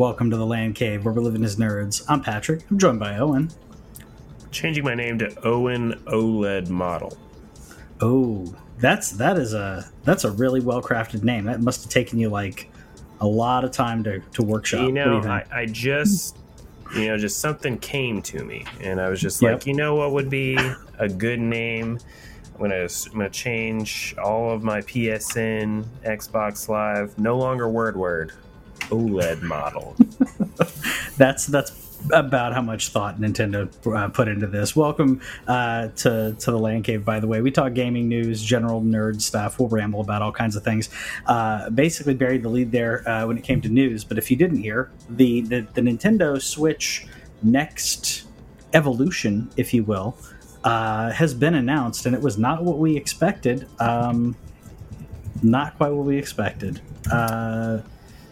Welcome to the Land Cave, where we're living as nerds. I'm Patrick. I'm joined by Owen. Changing my name to Owen OLED Model. Oh, that's that is a that's a really well crafted name. That must have taken you like a lot of time to to workshop. You know, you? I, I just, you know, just something came to me, and I was just Yep. like, you know, what would be a good name? I'm gonna, I'm gonna change all of my PSN, Xbox Live, no longer word word, OLED model. that's that's about how much thought Nintendo uh, put into this. Welcome uh, to to the Land Cave. By the way, we talk gaming news, general nerd stuff. We'll ramble about all kinds of things. Uh, basically, buried the lead there uh, when it came to news. But if you didn't hear, the the, the Nintendo Switch next evolution, if you will, uh, has been announced, and it was not what we expected. Um, not quite what we expected.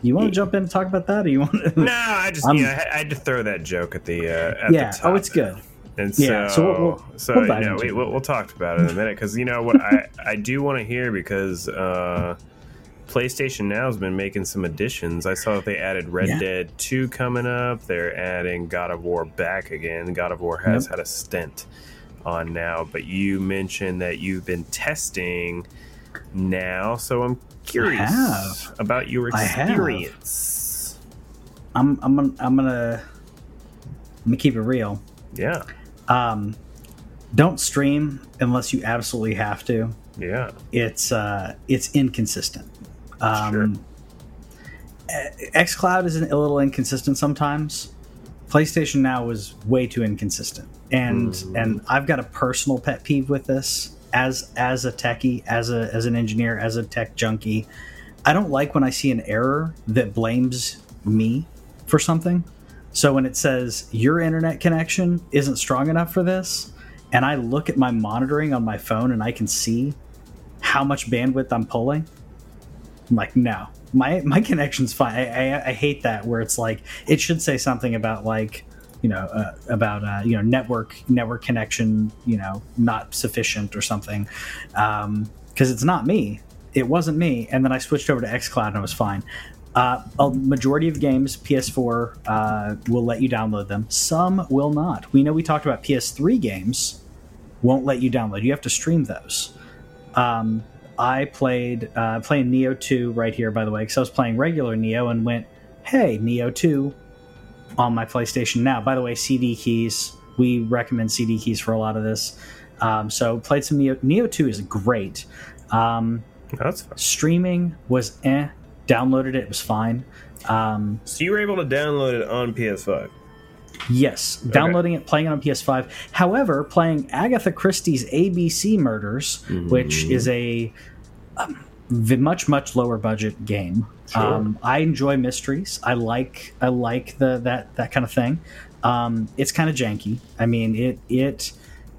You want to jump in and talk about that, or you want? To... no, I just, you know, I, I had to throw that joke at the, uh, at yeah. the Oh, it's good. And so, Yeah, so we'll- we'll- so we'll you know, we, we'll, we'll talk about it in a minute because you know what I, I do want to hear because uh, PlayStation Now has been making some additions. I saw that they added Red Yeah. Dead Two coming up. They're adding God of War back again. God of War has Yep. had a stint on now, but you mentioned that you've been testing now, so I'm curious have. about your experience. I'm I'm gonna, I'm gonna let me keep it real. Yeah, Um, don't stream unless you absolutely have to. yeah, It's uh, it's inconsistent. Um, Sure. XCloud is a little inconsistent sometimes. PlayStation Now was way too inconsistent, and Mm. and I've got a personal pet peeve with this as as a techie, as a as an engineer, as a tech junkie. I don't like when I see an error that blames me for something. So when it says your internet connection isn't strong enough for this, and I look at my monitoring on my phone and I can see how much bandwidth I'm pulling, I'm like, no, my my connection's fine. I, I, I hate that where it's like it should say something about like you know uh, about uh, you know network network connection you know not sufficient or something because it's not me. It wasn't me, and then I switched over to XCloud and it was fine. Uh, a majority of games, PS4 uh, will let you download them. Some will not. We know we talked about PS3 games won't let you download. You have to stream those. Um, I played uh, playing Nioh 2 right here, by the way, because I was playing regular Nioh and went, hey, Nioh 2 on my PlayStation now. By the way, CD keys. We recommend CD keys for a lot of this. Um, so played some Nioh. Nioh 2 is great. Um, that's fine. streaming was eh. Downloaded it, it was fine. Um, So you were able to download it on PS5. Yes, downloading it, playing it on PS5. However, playing Agatha Christie's ABC Murders, which is a um, much much lower budget game. Sure. Um, I enjoy mysteries. I like I like the that that kind of thing. Um, it's kind of janky. I mean, it it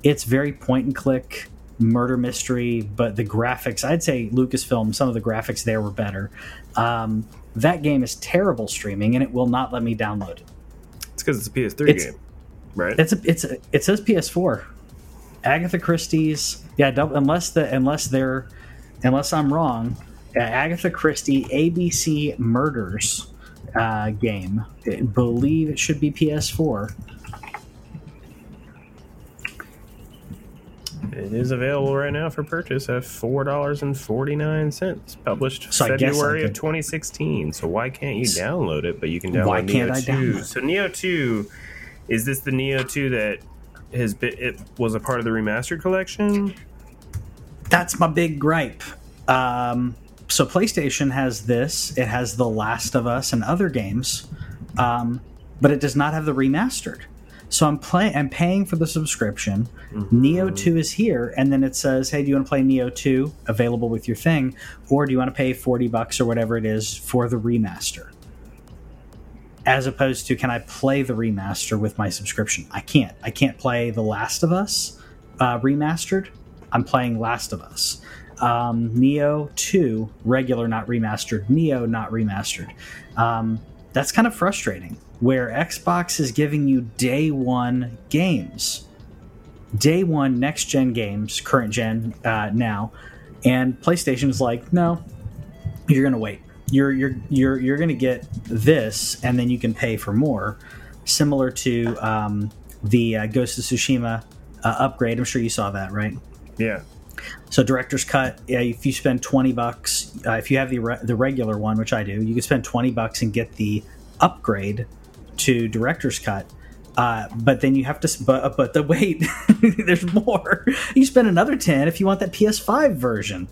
it's very point and click murder mystery, but the graphics. I'd say Lucasfilm. Some of the graphics there were better. Um, that game is terrible streaming, and it will not let me download it. It's because it's a PS3 It's- game, right? It's a, it's a, it says PS4. Agatha Christie's, yeah, unless the unless they're unless I'm wrong, Agatha Christie ABC Murders uh, game. I believe it should be PS4. It is available right now for purchase at four dollars and forty nine cents. Published So I guess I February of twenty sixteen. So why can't you download it? But you can download Why Nioh can't I two. download? So Nioh two, is this the Nioh two that has been? It was a part of the remastered collection. That's my big gripe. Um, so PlayStation has this. It has The Last of Us and other games. um, but it does not have the remastered. So I'm playing. I'm paying for the subscription. Nioh Two is here, and then it says, "Hey, do you want to play Nioh Two? Available with your thing, or do you want to pay forty bucks or whatever it is for the remaster?" As opposed to, can I play the remaster with my subscription? I can't. I can't play The Last of Us uh, remastered. I'm playing Last of Us. Um, Nioh Two regular, not remastered. Nioh not remastered. Um, that's kind of frustrating where Xbox is giving you day one games, day one next gen games, current gen uh, now, and PlayStation is like, no, you're gonna wait. You're you're you're you're gonna get this, and then you can pay for more, similar to um, the uh, Ghost of Tsushima uh, upgrade. I'm sure you saw that, right? Yeah. So director's cut, yeah, if you spend twenty bucks, uh, if you have the re- the regular one, which I do, you can spend twenty bucks and get the upgrade to director's cut. Uh, but then you have to, but but the wait, there's more. You spend another ten if you want that PS5 version.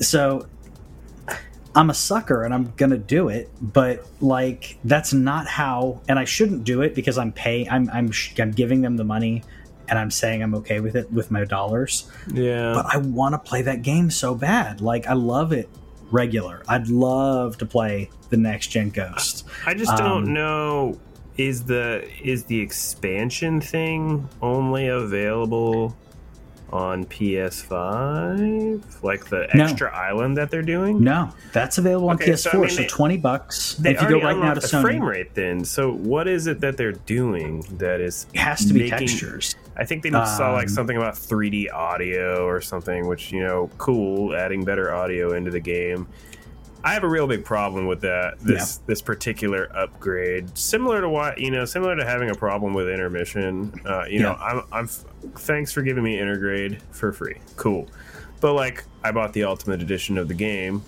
So I'm a sucker and I'm gonna do it, but like that's not how, and I shouldn't do it because I'm paying. I'm I'm I'm giving them the money, and I'm saying I'm okay with it with my dollars Yeah. but I want to play that game so bad. Like I love it regular. I'd love to play the next gen Ghost. I just don't Um, know is the is the expansion thing only available on PS5? Like the No. extra island that they're doing? No, that's available on Okay, PS4. so, So, I mean, they- twenty bucks. They if you go right now to the Sony, frame rate then. So what is it that they're doing that is it has to be making- textures. I think they saw like Um, something about 3D audio or something, which you know, cool, adding better audio into the game. I have a real big problem with that. This this particular upgrade, similar to what you know, similar to having a problem with intermission. Uh, you know, I'm, I'm. Thanks for giving me intergrade for free. Cool, but like, I bought the ultimate edition of the game.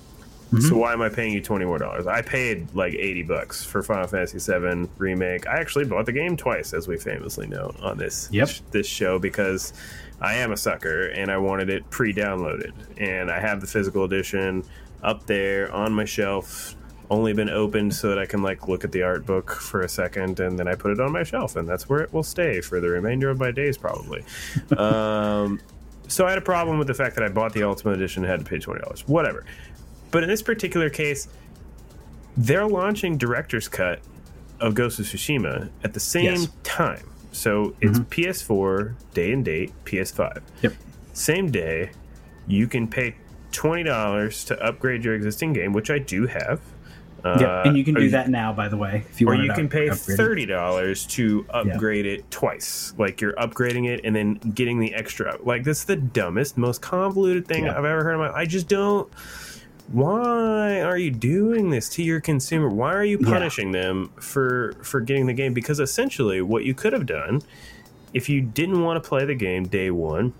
So why am I paying you twenty more dollars? I paid like eighty bucks for Final Fantasy VII remake. I actually bought the game twice, as we famously know on this Yep. this show because I am a sucker and I wanted it pre-downloaded, and I have the physical edition up there on my shelf. Only been opened so that I can like look at the art book for a second, and then I put it on my shelf, and that's where it will stay for the remainder of my days, probably. um, so I had a problem with the fact that I bought the Ultimate Edition and had to pay twenty dollars. Whatever. But in this particular case, they're launching Director's Cut of Ghost of Tsushima at the same Yes. time. So it's mm-hmm. PS4 day and date, PS5. Yep. Same day, you can pay twenty dollars to upgrade your existing game, which I do have. yeah, and uh, you can do that now, by the way, if you or you can up- pay thirty dollars to upgrade it twice. Like you're upgrading it and then getting the extra. Like this is the dumbest, most convoluted thing Yeah. I've ever heard in my. I just don't. Why are you doing this to your consumer? Why are you Yeah. punishing them for for getting the game? Because essentially, what you could have done, if you didn't want to play the game day one,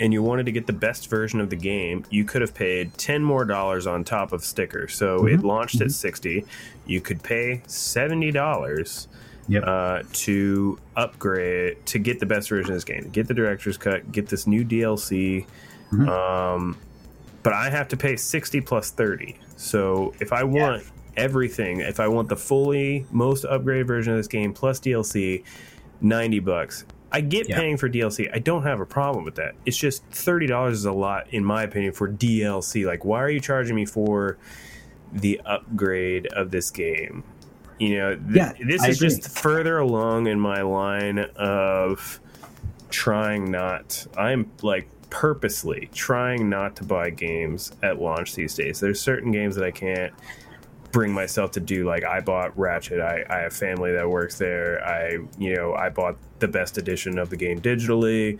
and you wanted to get the best version of the game, you could have paid 10 more dollars on top of sticker. So Mm-hmm. it launched at 60. You could pay $70 Yep. uh, to upgrade to get the best version of this game, get the director's cut, get this new DLC. Mm-hmm. Um, but I have to pay 60 plus 30. So if I want everything, if I want the fully most upgraded version of this game plus DLC, 90 bucks. I get Yeah. paying for DLC. I don't have a problem with that. It's just $30 is a lot in my opinion for DLC. Like why are you charging me for the upgrade of this game? You know, th- Yeah, this I is agree. just further along in my line of trying not i'm like purposely trying not to buy games at launch these days. There's certain games that i can't bring myself to do like i bought ratchet i, I have family that works there i you know i bought the best edition of the game digitally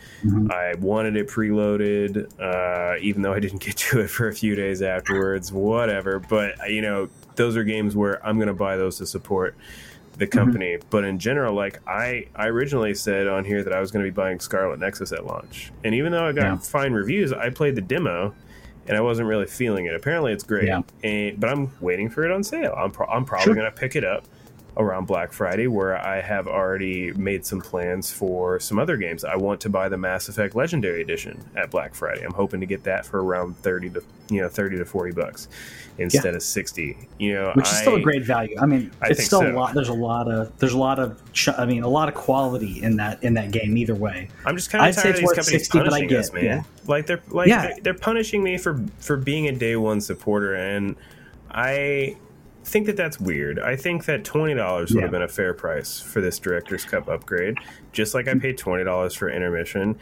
i wanted it preloaded uh, even though i didn't get to it for a few days afterwards whatever but you know those are games where i'm going to buy those to support the mm-hmm. company. But in general, like I, I originally said on here that I was going to be buying Scarlet Nexus at launch, and even though I got Yeah. fine reviews, I played the demo, and I wasn't really feeling it. Apparently, it's great, Yeah. and, but I'm waiting for it on sale. I'm, pro- I'm probably Sure. going to pick it up around Black Friday where I have already made some plans for some other games. I want to buy the Mass Effect Legendary Edition at Black Friday. I'm hoping to get that for around 30 to you know 30 to 40 bucks instead yeah. of 60. You know, which is I, still a great value. I mean, I it's still so. a lot there's a lot of there's a lot of I mean, a lot of quality in that in that game either way. I'm just kind of tired of these companies 60, punishing get, us, man. Yeah. Like they're like yeah. they're, they're punishing me for for being a day one supporter and I think that that's weird. I think that twenty dollars would yeah. have been a fair price for this Director's Cut upgrade, just like I paid twenty dollars for intermission.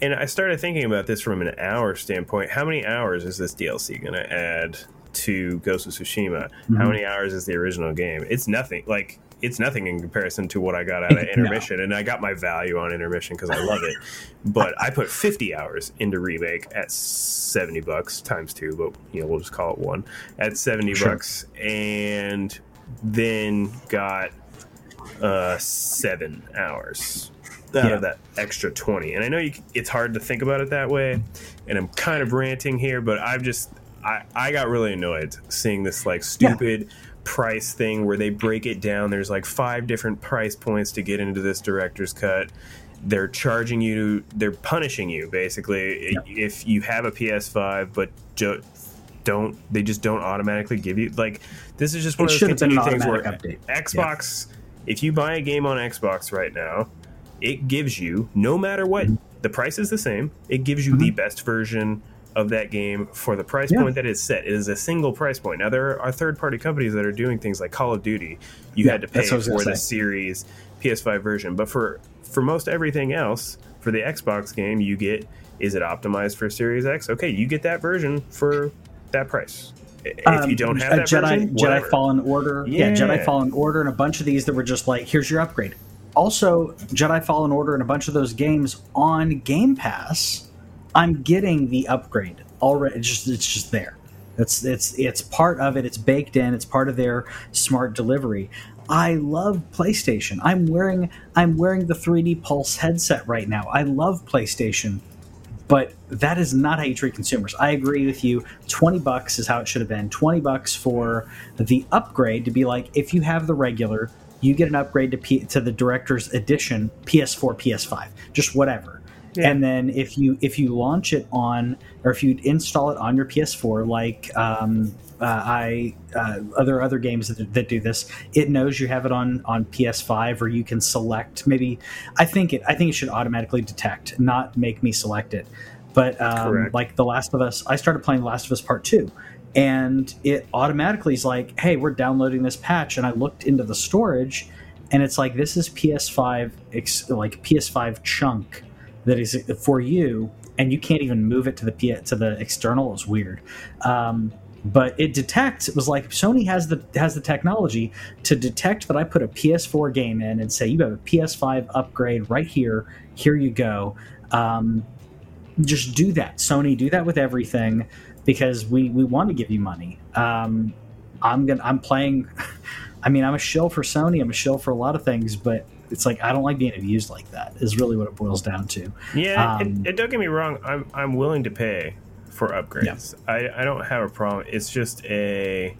And I started thinking about this from an hour standpoint. How many hours is this DLC going to add to Ghost of Tsushima? Mm-hmm. How many hours is the original game? It's nothing. Like it's nothing in comparison to what I got out of intermission, no. and I got my value on intermission because I love it. but I put 50 hours into remake at 70 bucks times two, but you know we'll just call it one at 70 sure. bucks, and then got uh, seven hours out yeah. of that extra 20. And I know you, it's hard to think about it that way, and I'm kind of ranting here, but I've just I, I got really annoyed seeing this like stupid. Yeah price thing where they break it down. There's like five different price points to get into this director's cut. They're charging you, they're punishing you basically if you have a PS5, but don't they just don't automatically give you like this is just one it of those continued things where update. Xbox, yeah. if you buy a game on Xbox right now, it gives you no matter what mm-hmm. the price is the same. It gives you mm-hmm. the best version of that game for the price yeah. point that is set. It is a single price point. Now there are third party companies that are doing things like Call of Duty. You yeah, had to pay for the series PS5 version, but for for most everything else, for the Xbox game, you get is it optimized for Series X? Okay, you get that version for that price. If um, you don't have that Jedi version, Jedi Fallen Order, yeah. yeah, Jedi Fallen Order, and a bunch of these that were just like, here's your upgrade. Also, Jedi Fallen Order and a bunch of those games on Game Pass I'm getting the upgrade already. It's just it's just there. It's it's it's part of it. It's baked in. It's part of their smart delivery. I love PlayStation. I'm wearing I'm wearing the 3D Pulse headset right now. I love PlayStation, but that is not how you treat consumers. I agree with you. 20 bucks is how it should have been. 20 bucks for the upgrade to be like if you have the regular, you get an upgrade to P, to the director's edition PS4, PS5, just whatever. Yeah. And then if you if you launch it on or if you install it on your PS4, like um, uh, I uh, other other games that, that, do this, it knows you have it on on PS5, or you can select. Maybe I think it I think it should automatically detect, not make me select it. But um, like The Last of Us, I started playing Last of Us Part Two, and it automatically is like, "Hey, we're downloading this patch," and I looked into the storage, and it's like this is PS5 like PS5 chunk that is for you, and you can't even move it to the to the external. It's weird. Um, but it detects it was like sony has the has the technology to detect that i put a ps4 game in and say you have a ps5 upgrade right here here you go um, just do that sony do that with everything because we we want to give you money um, i'm gonna i'm playing i mean i'm a shill for sony i'm a shill for a lot of things but it's like I don't like being abused like that. Is really what it boils down to. Yeah, um, and, and, don't get me wrong. I'm I'm willing to pay for upgrades. Yeah. I I don't have a problem. It's just a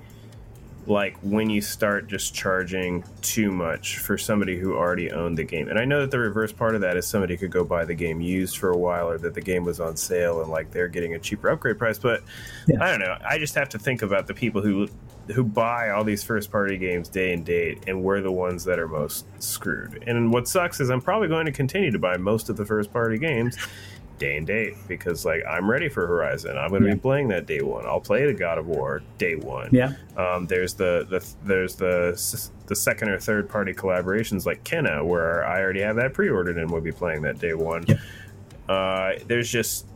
like when you start just charging too much for somebody who already owned the game. And I know that the reverse part of that is somebody could go buy the game used for a while or that the game was on sale and like they're getting a cheaper upgrade price. But yeah. I don't know. I just have to think about the people who who buy all these first party games day and date and we're the ones that are most screwed. And what sucks is I'm probably going to continue to buy most of the first party games day and date because like I'm ready for Horizon. I'm going to yeah. be playing that day one. I'll play the God of War day one. Yeah. Um, there's the, the there's the the second or third party collaborations like Kena where I already have that pre-ordered and will be playing that day one. Yeah. Uh, there's just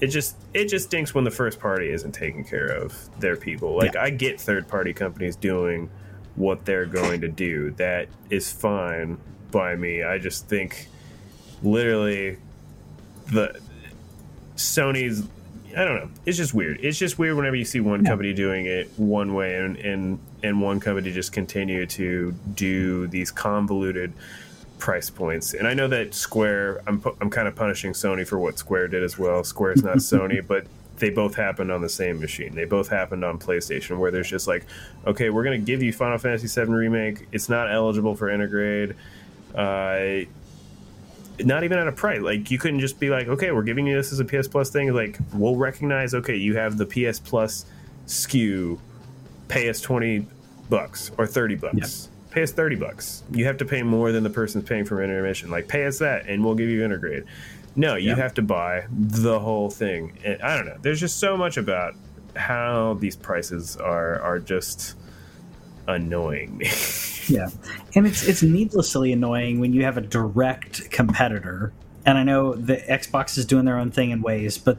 it just it just stinks when the first party isn't taking care of their people. Like yeah. I get third party companies doing what they're going to do. That is fine by me. I just think literally the Sony's I don't know. It's just weird. It's just weird whenever you see one yeah. company doing it one way and, and and one company just continue to do these convoluted price points. And I know that Square, I'm I'm kind of punishing Sony for what Square did as well. Square's not Sony, but they both happened on the same machine. They both happened on PlayStation, where there's just like, okay, we're gonna give you Final Fantasy VII remake. It's not eligible for Intergrade. Uh, not even at a price. Like you couldn't just be like, okay, we're giving you this as a PS Plus thing. Like we'll recognize, okay, you have the PS Plus SKU. Pay us twenty bucks or thirty bucks. Pay us thirty bucks. You have to pay more than the person's paying for intermission. Like pay us that, and we'll give you Intergrade. No, you Yep. have to buy the whole thing. And I don't know. There's just so much about how these prices are are just annoying me. Yeah, and it's it's needlessly annoying when you have a direct competitor. And I know the Xbox is doing their own thing in ways, but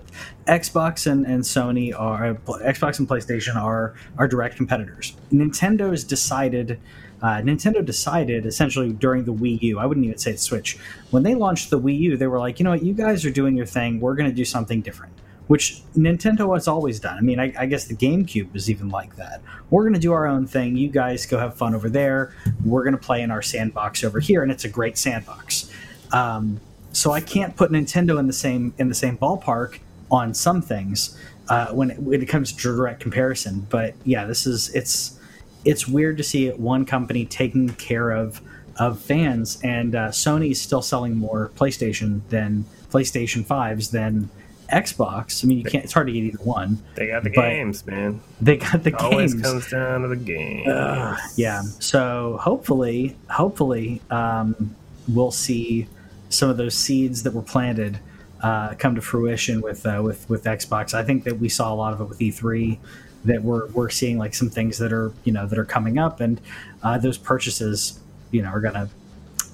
Xbox and, and Sony are Xbox and PlayStation are are direct competitors. Nintendo has decided. Uh, Nintendo decided essentially during the Wii U. I wouldn't even say Switch. When they launched the Wii U, they were like, you know what, you guys are doing your thing. We're going to do something different which Nintendo has always done. I mean, I, I guess the GameCube was even like that. We're going to do our own thing. You guys go have fun over there. We're going to play in our sandbox over here, and it's a great sandbox. Um, so I can't put Nintendo in the same in the same ballpark on some things uh, when, it, when it comes to direct comparison. But yeah, this is it's it's weird to see one company taking care of of fans, and uh, Sony is still selling more PlayStation than PlayStation fives than Xbox. I mean, you can't. It's hard to get either one. they got the games, man. They got the Always games. comes down to the game. Ugh, yeah. So hopefully, hopefully, um, we'll see some of those seeds that were planted uh, come to fruition with uh, with with Xbox. I think that we saw a lot of it with E3. That we're we're seeing like some things that are you know that are coming up, and uh, those purchases you know are gonna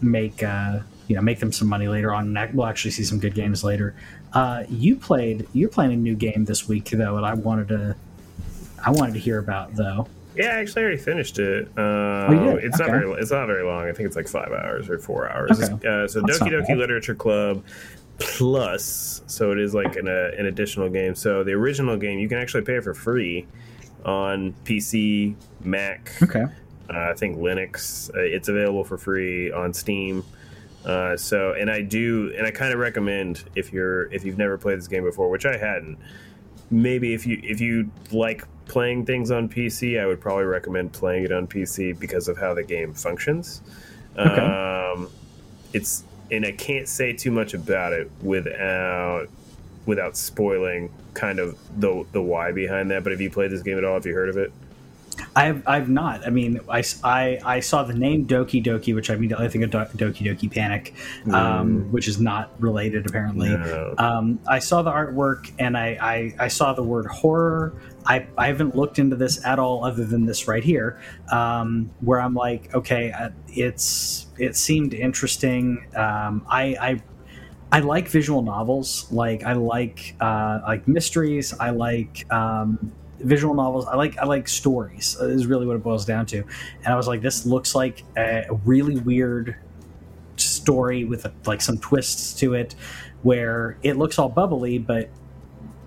make uh, you know make them some money later on. And we'll actually see some good games later. Uh, you played you're playing a new game this week though, and I wanted to I wanted to hear about though. Yeah, actually, I actually already finished it. Uh, did? It's not very. It's not very long. I think it's like five hours or four hours. Okay. Uh, so That's Doki Doki bad. Literature Club Plus. So it is like an, uh, an additional game. So the original game you can actually pay for free on PC, Mac. Okay. Uh, I think Linux. Uh, it's available for free on Steam. Uh, so, and I do, and I kind of recommend if you're if you've never played this game before, which I hadn't. Maybe if you if you like playing things on PC, I would probably recommend playing it on PC because of how the game functions. Okay. Um, it's and I can't say too much about it without without spoiling kind of the the why behind that. But have you played this game at all? Have you heard of it? I've I've not. I mean, I, I, I saw the name Doki Doki, which I immediately think of Do- Doki Doki Panic, um, which is not related apparently. No. Um, I saw the artwork and I, I, I saw the word horror. I, I haven't looked into this at all, other than this right here, um, where I'm like, okay, uh, it's it seemed interesting. Um, I, I I like visual novels. Like I like uh, like mysteries. I like um, visual novels. I like I like stories. uh, Is really what it boils down to. And I was like, this looks like a really weird story with like some twists to it, where it looks all bubbly, but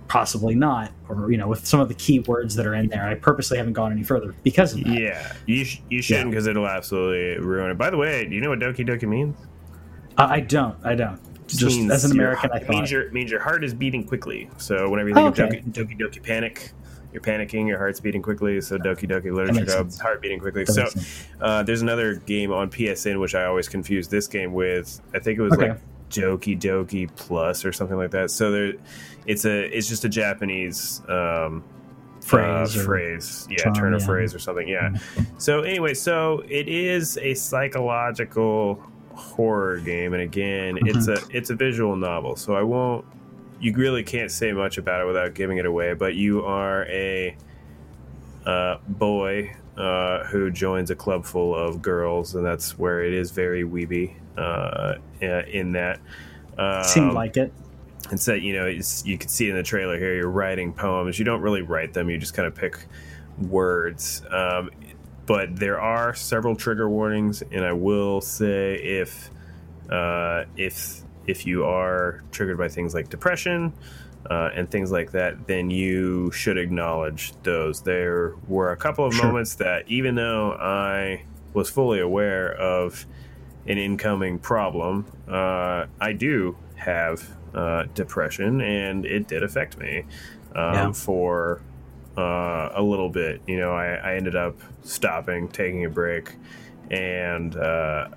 possibly not, or you know, with some of the key words that are in there. I purposely haven't gone any further because of that. Yeah, you sh- you shouldn't because it'll absolutely ruin it. By the way, do you know what Doki Doki means? Uh, I don't. I don't. Just as an your- American, I it means thought. your means your heart is beating quickly. So whenever you think Oh, of okay. Doki, Doki Doki Panic, you're panicking, your heart's beating quickly. So Doki Doki Literature Club, heart beating quickly. That so uh, there's another game on PSN which I always confuse this game with. I think it was Okay. like Doki Doki Plus or something like that. So there, it's a it's just a Japanese. Um, Phrase uh, phrase, yeah, charm, turn of yeah. phrase or something, yeah. So anyway, so it is a psychological horror game, and again, it's a it's a visual novel. So I won't. You really can't say much about it without giving it away. But you are a uh, boy uh, who joins a club full of girls, and that's where it is very weeby uh, in that. Um, Seemed like it. and so you know you can see in the trailer here you're writing poems you don't really write them you just kind of pick words um, but there are several trigger warnings and i will say if uh, if if you are triggered by things like depression uh, and things like that then you should acknowledge those there were a couple of Sure. moments that even though i was fully aware of an incoming problem. Uh, I do have uh, depression, and it did affect me. um, Yeah. for uh, a little bit. You know, I, I ended up stopping, taking a break, and uh,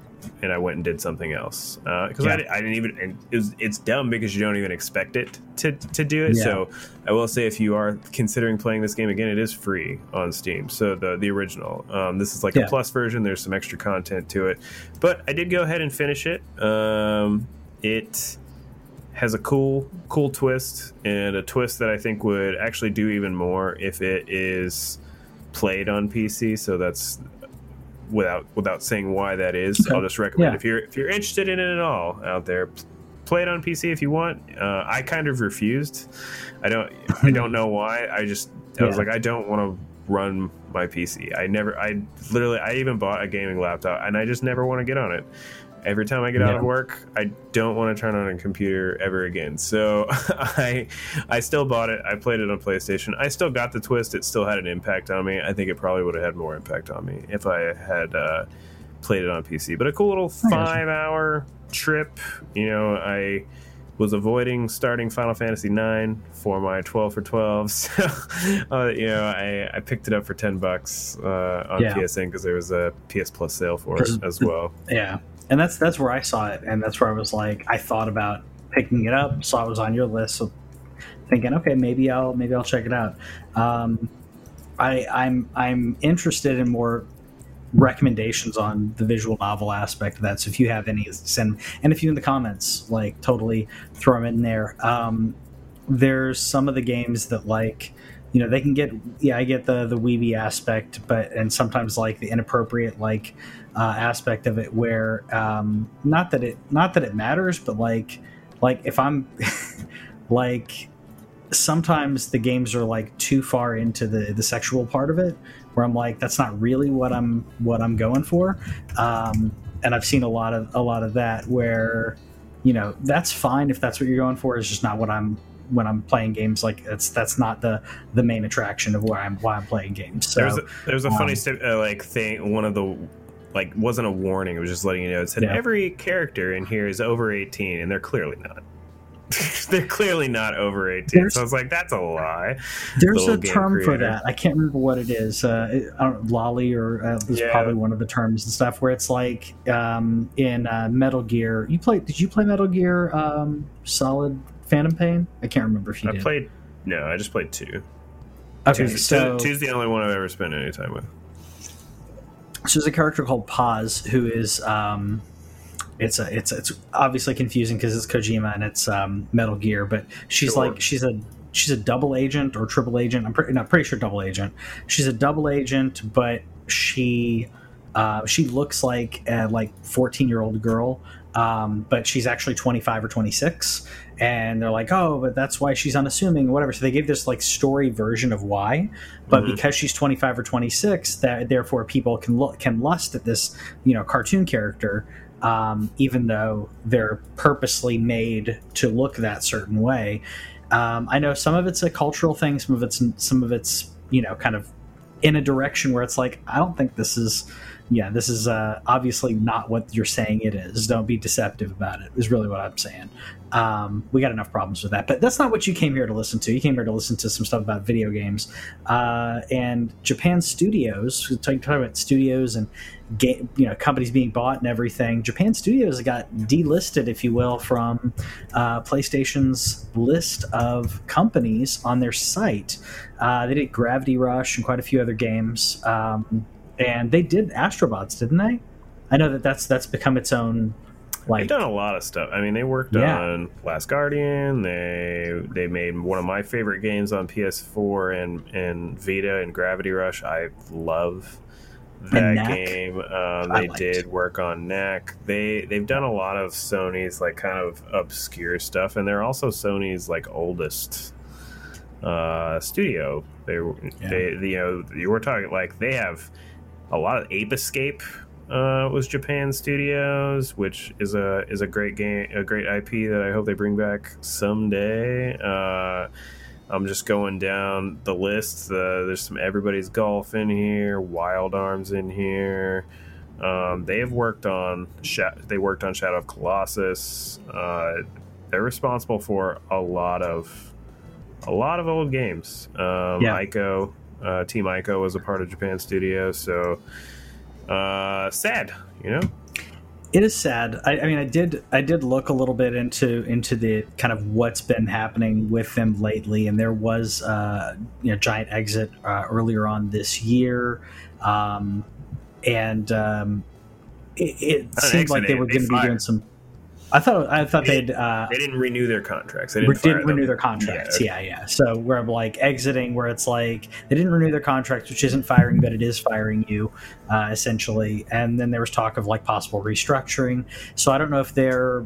and I went and did something else because I, Yeah. di- I didn't even. And it was, it's dumb because you don't even expect it to to do it. Yeah. So I will say, if you are considering playing this game again, it is free on Steam. So the the original. Um, this is like Yeah. a plus version. There's some extra content to it, but I did go ahead and finish it. Um, it has a cool cool twist and a twist that I think would actually do even more if it is played on PC. So that's without without saying why that is. Okay. I'll just recommend Yeah. if you're if you're interested in it at all out there, play it on PC if you want. Uh, I kind of refused. I don't I don't know why. I just I was like I don't want to run my PC. I never I literally I even bought a gaming laptop and I just never want to get on it. Every time I get out of work, I don't want to turn on a computer ever again. So I I still bought it. I played it on PlayStation. I still got the twist. It still had an impact on me. I think it probably would have had more impact on me if I had uh, played it on PC. But a cool little five hour trip. You know, I was avoiding starting Final Fantasy IX for my 12 for 12. So, uh, you know, I, I picked it up for 10 bucks uh, on Yeah. PSN because there was a PS Plus sale for it as well. Yeah, and that's that's where I saw it, and that's where I was like, I thought about picking it up, saw it was on your list, so thinking, okay, maybe I'll maybe I'll check it out. Um, I I'm I'm interested in more recommendations on the visual novel aspect of that. So if you have any, send and if you in the comments like totally throw them in there. Um, there's some of the games that like you know they can get yeah I get the the weeby aspect, but and sometimes like the inappropriate like uh, aspect of it where um, not that it not that it matters, but like like if I'm like sometimes the games are like too far into the the sexual part of it where I'm like that's not really what I'm what I'm going for um, and I've seen a lot of a lot of that where you know that's fine if that's what you're going for it's just not what I'm when I'm playing games like that's that's not the the main attraction of why I'm why I'm playing games so there was a, there was a funny um, sti- uh, like thing. One of the like wasn't a warning. It was just letting you know. It said Yeah. every character in here is over eighteen, and they're clearly not. they're clearly not over eighteen. There's- so I was like, that's a lie. There's little a game term for creator. that. I can't remember what it is. Uh, it, I don't, lolly or uh, is Yeah. probably one of the terms and stuff. Where it's like um, in uh, Metal Gear. You play? Did you play Metal Gear um, Solid Phantom Pain? I can't remember if you I did. played. No, I just played two. okay, Two's, so two's the only one I've ever spent any time with. So there's a character called Paz who is. Um, it's a it's it's obviously confusing because it's Kojima and it's um, Metal Gear, but she's Sure. like she's a she's a double agent or triple agent. I'm pretty not pretty sure double agent. She's a double agent, but she uh, she looks like a like 14 year old girl, um, but she's actually 25 or 26. And they're like, oh, but that's why she's unassuming, whatever. So they gave this like story version of why, but Mhm. because she's 25 or 26, that therefore people can look can lust at this you know cartoon character um, even though they're purposely made to look that certain way. Um, I know some of it's a cultural thing, some of it's some of it's you know kind of in a direction where it's like I don't think this is yeah this is uh, obviously not what you're saying it is. Don't be deceptive about it. Is really what I'm saying. Um, we got enough problems with that, but that's not what you came here to listen to. You came here to listen to some stuff about video games uh, and Japan Studios. Talking about studios and you know, companies being bought and everything. Japan Studios got delisted, if you will, from uh, PlayStation's list of companies on their site. Uh, they did Gravity Rush and quite a few other games, um, and they did Astrobots, didn't they? I know that that's that's become its own Like, They've done a lot of stuff. I mean, they worked Yeah. on Last Guardian. They they made one of my favorite games on PS4 and and Vita and Gravity Rush. I love that game. Um, they did work on Knack. They they've done a lot of Sony's like kind of obscure stuff, and they're also Sony's like oldest uh, studio. They they you know you were talking like they have a lot of Ape Escape uh, was Japan Studios, which is a is a great game, a great IP that I hope they bring back someday. Uh, I'm just going down the list. Uh, there's some Everybody's Golf in here, Wild Arms in here. Um, they have worked on Sha- they worked on Shadow of Colossus. Uh, they're responsible for a lot of a lot of old games. Um, Yeah. Ico, uh, Team Ico was a part of Japan Studio, so uh, sad, you know. It is sad. I, I mean, I did I did look a little bit into into the kind of what's been happening with them lately, and there was uh, you know giant exit uh, earlier on this year, um, and um, it, it seemed like they they- were going to be doing some. I thought I thought They- they'd uh, They didn't renew their contracts. They didn't, didn't renew their contracts. Yeah. yeah, So where I'm like exiting, where it's like they didn't renew their contracts, which isn't firing, but it is firing you, uh, essentially. And then there was talk of like possible restructuring. So I don't know if they're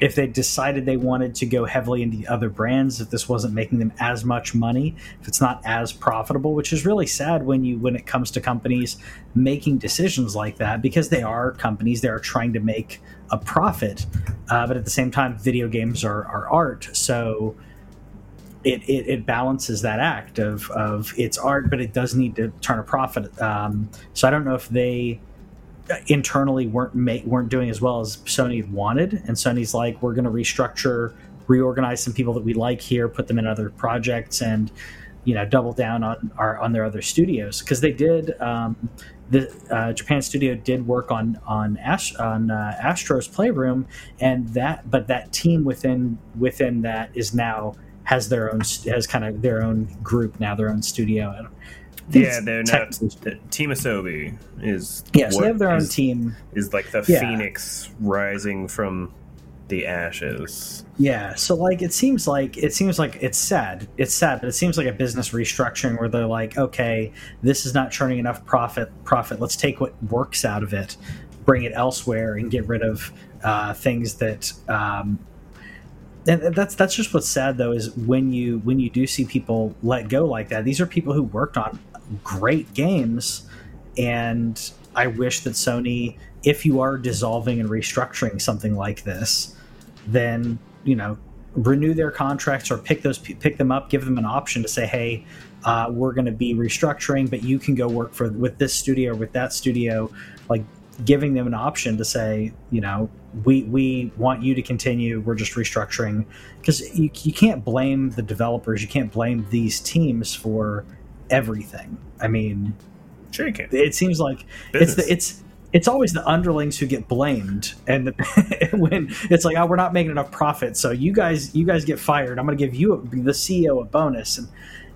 if they decided they wanted to go heavily into other brands, if this wasn't making them as much money, if it's not as profitable, which is really sad when you when it comes to companies making decisions like that because they are companies they are trying to make a profit, uh, but at the same time, video games are, are art, so it, it, it balances that act of, of it's art, but it does need to turn a profit. Um, so I don't know if they internally weren't ma- weren't doing as well as Sony wanted, and Sony's like, we're going to restructure, reorganize some people that we like here, put them in other projects, and you know, double down on our on their other studios because they did. Um, the uh, Japan studio did work on on on uh, Astro's Playroom, and that but that team within within that is now has their own has kind of their own group now, their own studio. I don't- I think Yeah, they're not. the- Team Asobi is Yeah, so they have their own is- team. Is like the Yeah. phoenix rising from the ashes. Yeah, so like it seems like it seems like it's sad. It's sad, but it seems like a business restructuring where they're like, okay, this is not churning enough profit. Profit. Let's take what works out of it, bring it elsewhere, and get rid of uh, things that. Um, and that's that's just what's sad though is when you when you do see people let go like that. These are people who worked on great games, and I wish that Sony, if you are dissolving and restructuring something like this, then you know renew their contracts or pick those pick them up give them an option to say hey uh, we're going to be restructuring but you can go work for with this studio or with that studio like giving them an option to say you know we we want you to continue we're just restructuring. Because you, you can't blame the developers you can't blame these teams for everything. I mean Sure, you can. it seems like it's the it's it's always the underlings who get blamed and the, when it's like oh we're not making enough profit. So you guys you guys get fired. I'm going to give you a, the ceo a bonus. And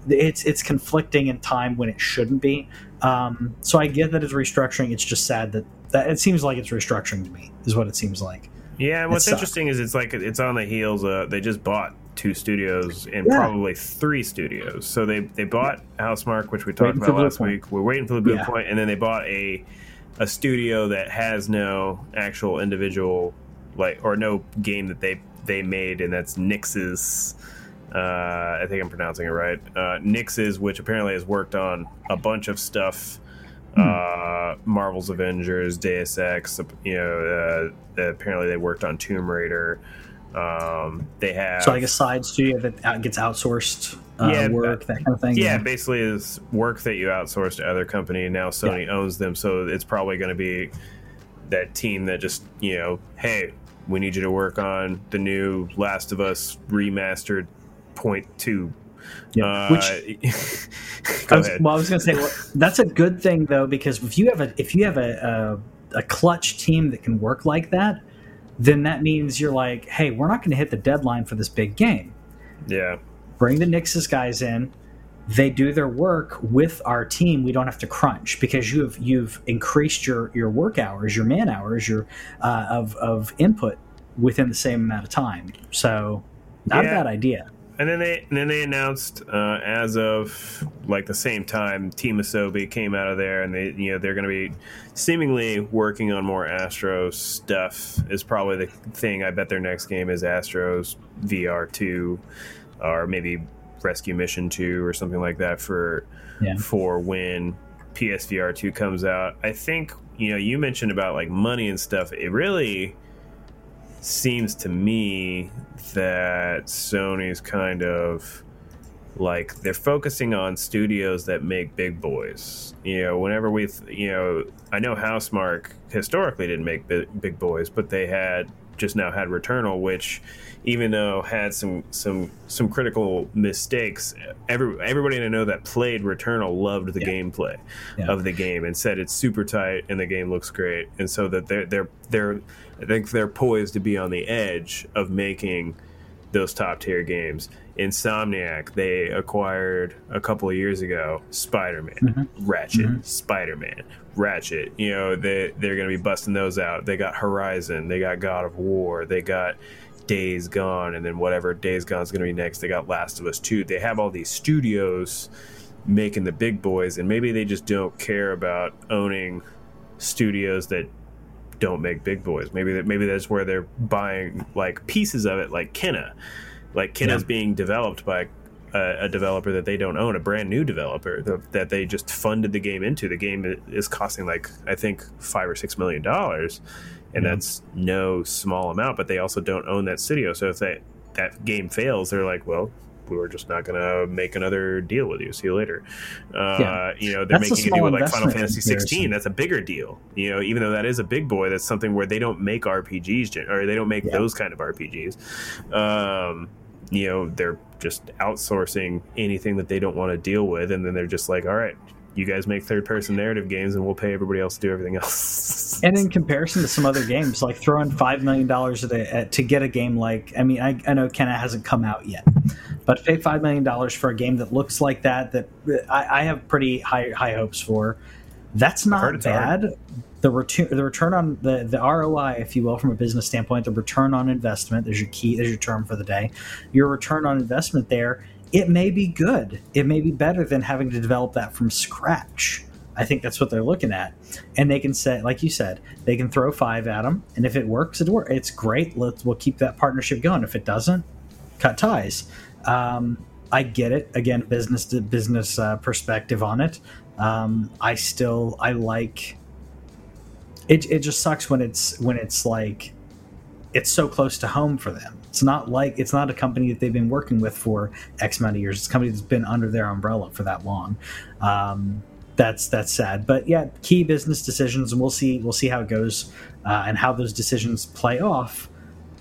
it's it's conflicting in time when it shouldn't be. Um, so i get that it's restructuring. It's just sad that that it seems like it's restructuring to me is what it seems like. Yeah, what's interesting is it's like it's on the heels. Uh, they just bought two studios and Yeah. probably three studios. So they they bought Housemarque, which we talked Waiting about last Point. week. We're waiting for the Blue Yeah. Point, and then they bought a a studio that has no actual individual like or no game that they they made, and that's Nixxes. Uh, I think I'm pronouncing it right. Uh, Nixxes, which apparently has worked on a bunch of stuff uh, Marvel's Avengers, Deus Ex. You know, uh, apparently they worked on Tomb Raider. Um, they have so like a side studio that gets outsourced uh, Yeah, work that kind of thing yeah, basically is work that you outsource to other company. And now Sony owns them, so it's probably going to be that team that just you know, hey, we need you to work on the new Last of Us remastered point two. Yeah. Uh, Which go I was, ahead. Well, I was going to say well, that's a good thing though because if you have a if you have a, a a clutch team that can work like that, then that means you're like, hey, we're not going to hit the deadline for this big game. yeah, Bring the Nixxes guys in. They do their work with our team. We don't have to crunch because you've you've increased your your work hours, your man hours, your uh, of of input within the same amount of time. So, not Yeah. a bad idea. And then they and then they announced uh, as of like the same time, Team Asobi came out of there, and they you know they're going to be seemingly working on more Astro stuff. Is probably the thing. I bet their next game is Astros VR two, or maybe Rescue Mission two, or something like that for Yeah. for when PSVR two comes out. I think you know you mentioned about like money and stuff. It really seems to me that Sony's kind of like they're focusing on studios that make big boys. You know, whenever we, you know, I know Housemarque historically didn't make big, big boys, but they had just now had Returnal, which even though had some some some critical mistakes, every everybody I know that played Returnal loved the yeah. gameplay yeah. of the game and said it's super tight and the game looks great, and so that they're they're they're I think they're poised to be on the edge of making those top tier games. Insomniac, they acquired a couple of years ago Spider Man, mm-hmm. Ratchet, mm-hmm. Spider Man, Ratchet. You know, they, they're going to be busting those out. They got Horizon, they got God of War, they got Days Gone, and then whatever Days Gone is going to be next, they got Last of Us 2. They have all these studios making the big boys, and maybe they just don't care about owning studios that don't make big boys. Maybe that maybe that's where they're buying like pieces of it, like Kena. Like Kena's yeah. being developed by a, a, developer that they don't own, a brand new developer that, that they just funded the game into. The game is costing like I think five or six million dollars, and that's no small amount. But they also don't own that studio, so if that that game fails, they're like, well, we're just not going to make another deal with you. See you later. Uh, yeah. You know, they're that's making a, a deal with like Final Fantasy 16. That's a bigger deal. You know, even though that is a big boy, that's something where they don't make RPGs or they don't make yeah. those kind of RPGs. Um, you know, they're just outsourcing anything that they don't want to deal with, and then they're just like, all right, you guys make third person narrative games and we'll pay everybody else to do everything else. and in comparison to some other games, like throwing $5 million to get a game like, I mean, I, I know Kena hasn't come out yet, but pay $5 million for a game that looks like that, that I, I have pretty high, high hopes for. That's not bad. Hard. The return, the return on the, the ROI, if you will, from a business standpoint, the return on investment, there's your key, there's your term for the day. Your return on investment there it may be good. It may be better than having to develop that from scratch. I think that's what they're looking at, and they can say, like you said, they can throw five at them, and if it works, it works. It's great. Let's we'll keep that partnership going. If it doesn't, cut ties. Um, I get it. Again, business to business uh, perspective on it. Um, I still I like. It, it just sucks when it's when it's like it's so close to home for them. It's not like it's not a company that they've been working with for X amount of years. It's a company that's been under their umbrella for that long. Um, that's that's sad, but yeah, key business decisions, and we'll see we'll see how it goes uh, and how those decisions play off.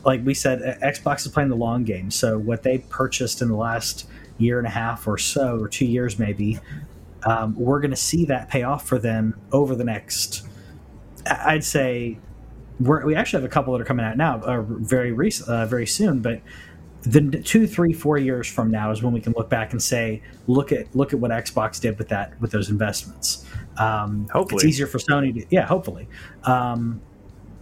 Like we said, Xbox is playing the long game. So what they purchased in the last year and a half or so, or two years maybe, um, we're going to see that pay off for them over the next. I'd say we actually have a couple that are coming out now, uh, very recent, uh, very soon. But the two, three, four years from now is when we can look back and say, look at look at what Xbox did with that with those investments. Um, hopefully, it's easier for Sony to yeah, hopefully. Um,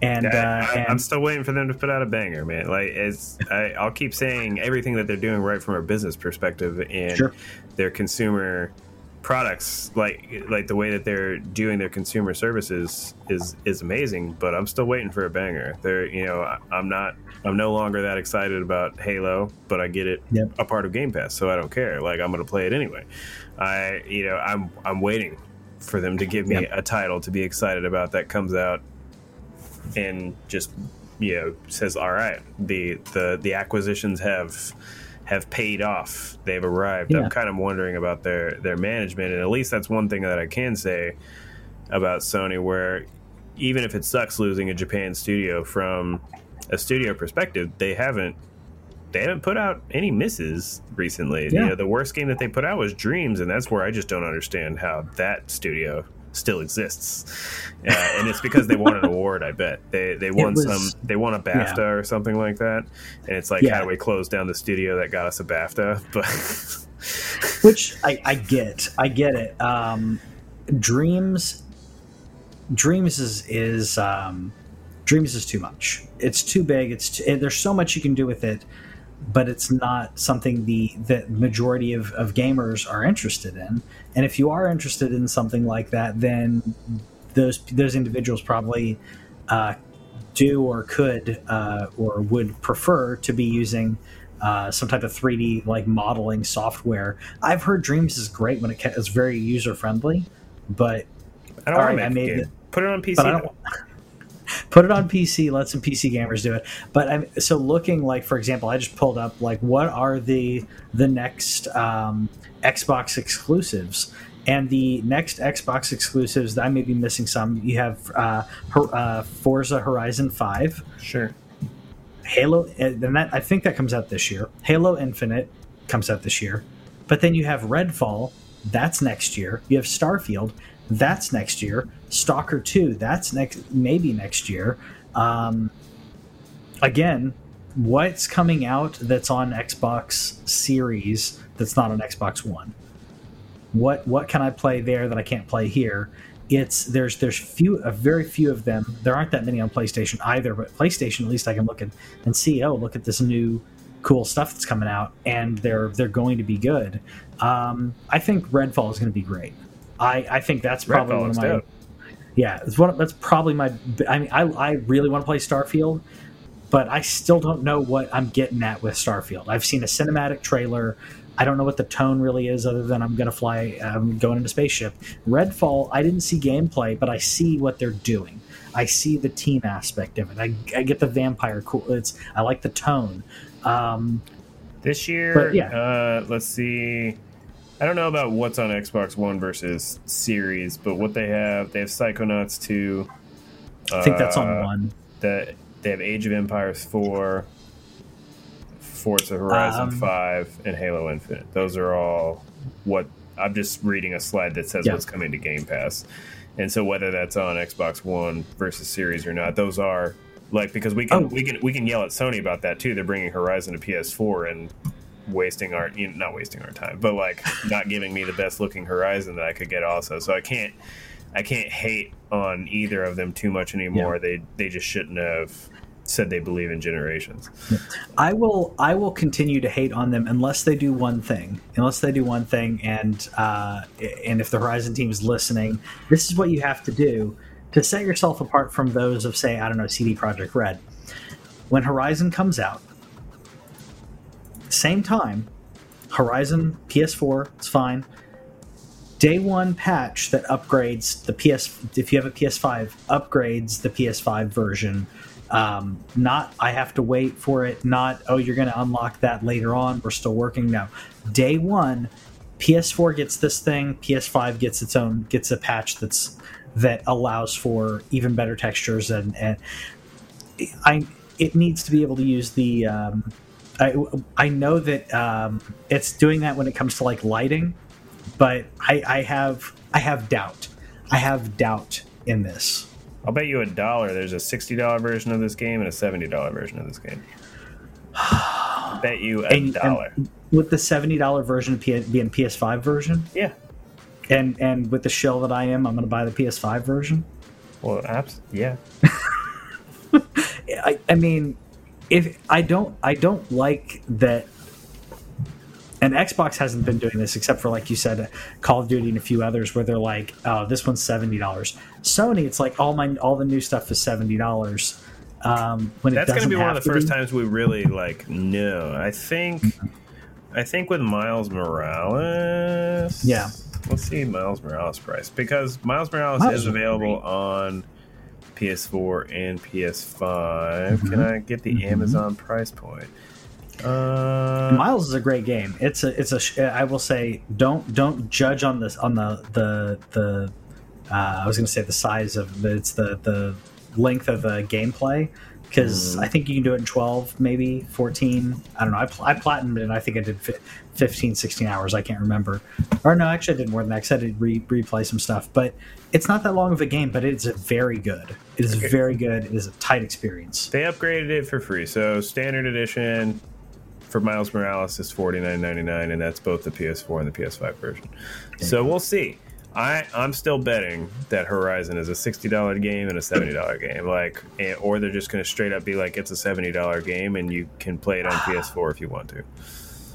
and, yeah, uh, and, I'm still waiting for them to put out a banger, man. Like, it's I, will keep saying everything that they're doing right from a business perspective and sure. their consumer products like like the way that they're doing their consumer services is is amazing but i'm still waiting for a banger they're you know i'm not i'm no longer that excited about halo but i get it yep. a part of game pass so i don't care like i'm gonna play it anyway i you know i'm i'm waiting for them to give me yep. a title to be excited about that comes out and just you know says all right the the the acquisitions have have paid off. They've arrived. Yeah. I'm kind of wondering about their their management, and at least that's one thing that I can say about Sony. Where even if it sucks losing a Japan studio from a studio perspective, they haven't they haven't put out any misses recently. Yeah. You know, the worst game that they put out was Dreams, and that's where I just don't understand how that studio still exists, uh, and it's because they won an award. I bet they they won was, some they won a BAFTA yeah. or something like that, and it's like yeah. how do we close down the studio that got us a BAFTA? But which I, I get, I get it. Um, Dreams, Dreams is is um, Dreams is too much. It's too big. It's too, there's so much you can do with it but it's not something the the majority of, of gamers are interested in. And if you are interested in something like that, then those those individuals probably uh, do or could uh, or would prefer to be using uh, some type of 3D like modeling software. I've heard Dreams is great when it is very user friendly, but I don't want right, I made it, put it on PC put it on PC. Let some PC gamers do it. But I'm so looking like, for example, I just pulled up like what are the the next um, Xbox exclusives. And the next Xbox exclusives, I may be missing some. You have uh, uh, Forza Horizon Five, sure, Halo, and that I think that comes out this year. Halo Infinite comes out this year, but then you have Redfall, that's next year. You have Starfield, that's next year. Stalker Two, that's next, maybe next year. Um, again, what's coming out that's on Xbox Series that's not on Xbox One? What what can I play there that I can't play here? It's there's there's few a very few of them. There aren't that many on PlayStation either, but PlayStation at least I can look at and see. Oh, look at this new cool stuff that's coming out, and they're they're going to be good. Um, I think Redfall is going to be great. I I think that's probably Redfall one of my dope. yeah. It's one. of- That's probably my. I mean, I I really want to play Starfield, but I still don't know what I'm getting at with Starfield. I've seen a cinematic trailer. I don't know what the tone really is, other than I'm going to fly, I'm going into spaceship. Redfall, I didn't see gameplay, but I see what they're doing. I see the team aspect of it. I, I get the vampire cool. It's I like the tone. Um, This year, yeah. uh, let's see. I don't know about what's on Xbox One versus Series, but what they have, they have Psychonauts 2. I think that's on uh, one. That they have Age of Empires 4, Forza Horizon Um, 5, and Halo Infinite. Those are all what I'm just reading a slide that says Yeah. what's coming to Game Pass. And so whether that's on Xbox One versus Series or not, those are like because we can Oh. we can we can yell at Sony about that too. They're bringing Horizon to PS4 and wasting our you know, not wasting our time, but like not giving me the best looking Horizon that I could get also. So I can't I can't hate on either of them too much anymore. They they just shouldn't have said they believe in generations. I will I will continue to hate on them unless they do one thing. Unless they do one thing, and uh, and if the Horizon team is listening, this is what you have to do to set yourself apart from those of say I don't know CD Projekt Red. When Horizon comes out, same time, Horizon PS4, it's fine. Day one patch that upgrades the PS. If you have a PS5, upgrades the PS5 version um, not I have to wait for it. Not oh you're going to unlock that later on. We're still working now. Day one, PS4 gets this thing. PS5 gets its own gets a patch that's that allows for even better textures and and I it needs to be able to use the. Um, I I know that um, it's doing that when it comes to like lighting, but I, I have I have doubt. I have doubt in this. I'll bet you a dollar there's a sixty dollar version of this game and a seventy dollar version of this game. bet you a And- dollar. and with the seventy dollar version being PS5 version, yeah. and and with the shell that I am, I'm going to buy the PS5 version. Well, apps. Yeah. I, I mean, if I don't, I don't like that. And Xbox hasn't been doing this except for, like you said, Call of Duty and a few others, where they're like, "Oh, this one's seventy dollars." Sony, it's like all my all the new stuff is seventy dollars. Um, when That's going to be one of the first be. times we really like know. I think. I think with Miles Morales. Yeah. Let's see Miles Morales price because Miles Morales Miles is available on PS4 and PS5. Can Mhm. I get the Mhm. Amazon price point? Uh, Miles is a great game. It's a it's a. I will say don't don't judge on this on the the the. Uh, I was going to say the size of, it's the the length of the gameplay because Mhm. I think you can do it in 12, maybe 14. I don't know. I, pl- I platinumed it and I think I did fi- 15, 16 hours. I can't remember. Or no, actually, I did more than that because I did re- replay some stuff. But it's not that long of a game, but it's very good. It is Okay. very good. It is a tight experience. They upgraded it for free. So standard edition for Miles Morales is forty nine ninety nine, and that's both the PS4 and the PS5 version. So we'll see. I I'm still betting that Horizon is a sixty dollar game and a seventy dollar game, like, and, or they're just going to straight up be like it's a seventy dollar game and you can play it on PS4 if you want to.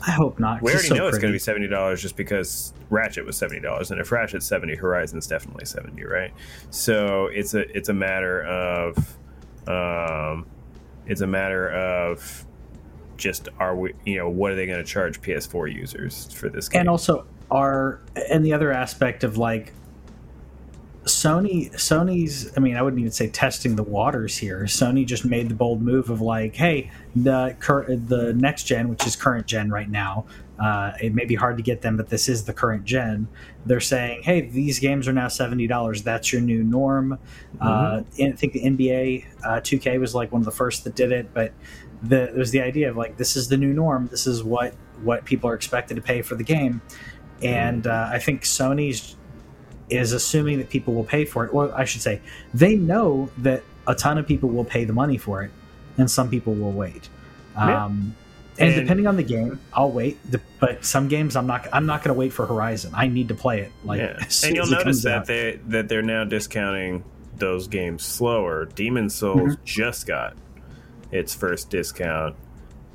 I hope not. We already so know it's going to be seventy dollars just because Ratchet was seventy dollars, and if Ratchet's seventy, Horizon's definitely seventy, right? So it's a it's a matter of um, it's a matter of just are we you know what are they going to charge PS4 users for this game? and also are and the other aspect of like Sony Sony's I mean I wouldn't even say testing the waters here. Sony just made the bold move of like, hey, the cur- the next gen, which is current gen right now, uh, it may be hard to get them, but this is the current gen. They're saying, hey, these games are now seventy dollars. That's your new norm. Uh, I think the NBA uh, 2K was like one of the first that did it, but the, there's the idea of like this is the new norm. This is what what people are expected to pay for the game, and uh, I think Sony's is assuming that people will pay for it. or I should say they know that a ton of people will pay the money for it, and some people will wait. Yeah. Um, and, And- depending on the game, I'll wait. But some games, I'm not. I'm not going to wait for Horizon. I need to play it. Like, yeah. And you'll notice that out. they that they're now discounting those games slower. Demon Souls Mm-hmm. just got its first discount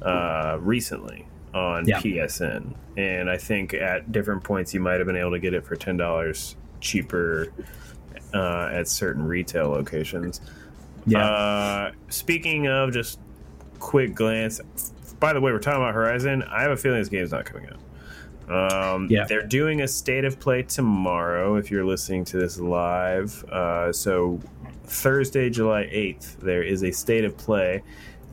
uh, recently on Yeah. PSN, and I think at different points you might have been able to get it for ten dollars cheaper uh, at certain retail locations. yeah, Uh, speaking of just quick glance, by the way, we're talking about Horizon. I have a feeling this game's not coming out. Um, Yeah. They're doing a state of play tomorrow if you're listening to this live. Uh, so, Thursday, July 8th, there is a state of play.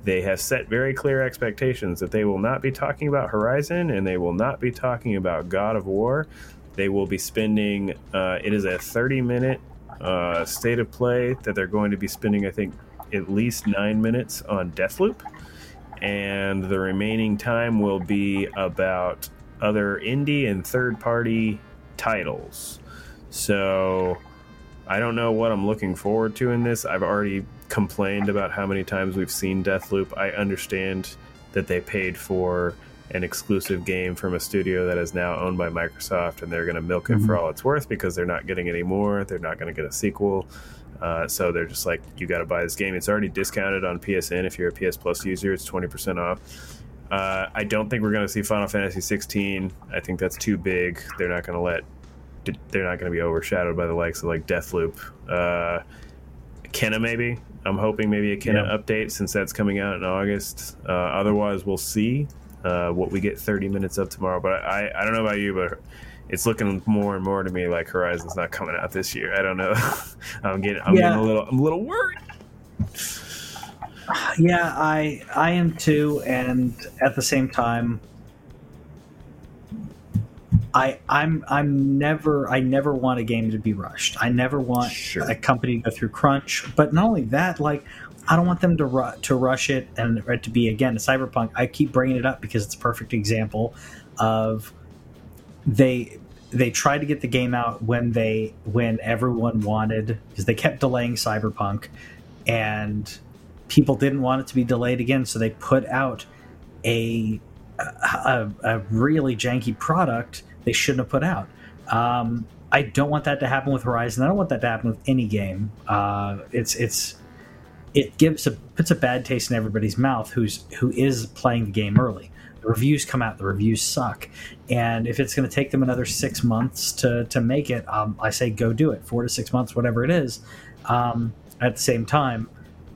They have set very clear expectations that they will not be talking about Horizon and they will not be talking about God of War. They will be spending, uh, it is a 30 minute uh, state of play that they're going to be spending, I think, at least nine minutes on Deathloop. And the remaining time will be about other indie and third party titles. So I don't know what I'm looking forward to in this. I've already complained about how many times we've seen Deathloop. I understand that they paid for an exclusive game from a studio that is now owned by Microsoft, and they're going to milk it for all it's worth because they're not getting any more. They're not going to get a sequel. Uh, so they're just like, you got to buy this game. It's already discounted on PSN. If you're a PS Plus user, it's 20% off. Uh, I don't think we're going to see Final Fantasy 16. I think that's too big. They're not going to let. They're not going to be overshadowed by the likes of like Deathloop. Uh, Kena maybe. I'm hoping maybe a Kena Yeah. update since that's coming out in August. Uh, otherwise, we'll see uh, what we get 30 minutes of tomorrow. But I, I don't know about you, but it's looking more and more to me like Horizon's not coming out this year. I don't know. I'm getting, I'm Yeah. getting a little, I'm a little worried. yeah, I I am too, and at the same time, I I'm I'm never I never want a game to be rushed. I never want Sure. a company to go through crunch. But not only that, like I don't want them to ru- to rush it and it to be again a cyberpunk. I keep bringing it up because it's a perfect example of they they tried to get the game out when they when everyone wanted because they kept delaying cyberpunk and people didn't want it to be delayed again so they put out a a, a really janky product they shouldn't have put out. Um, i don't want that to happen with horizon. I don't want that to happen with any game. Uh, it's it's it gives a puts a bad taste in everybody's mouth who's who is playing the game early. The reviews come out. The reviews suck. And if it's going to take them another six months to to make it um, i say go do it. Four to six months whatever it is. Um, at the same time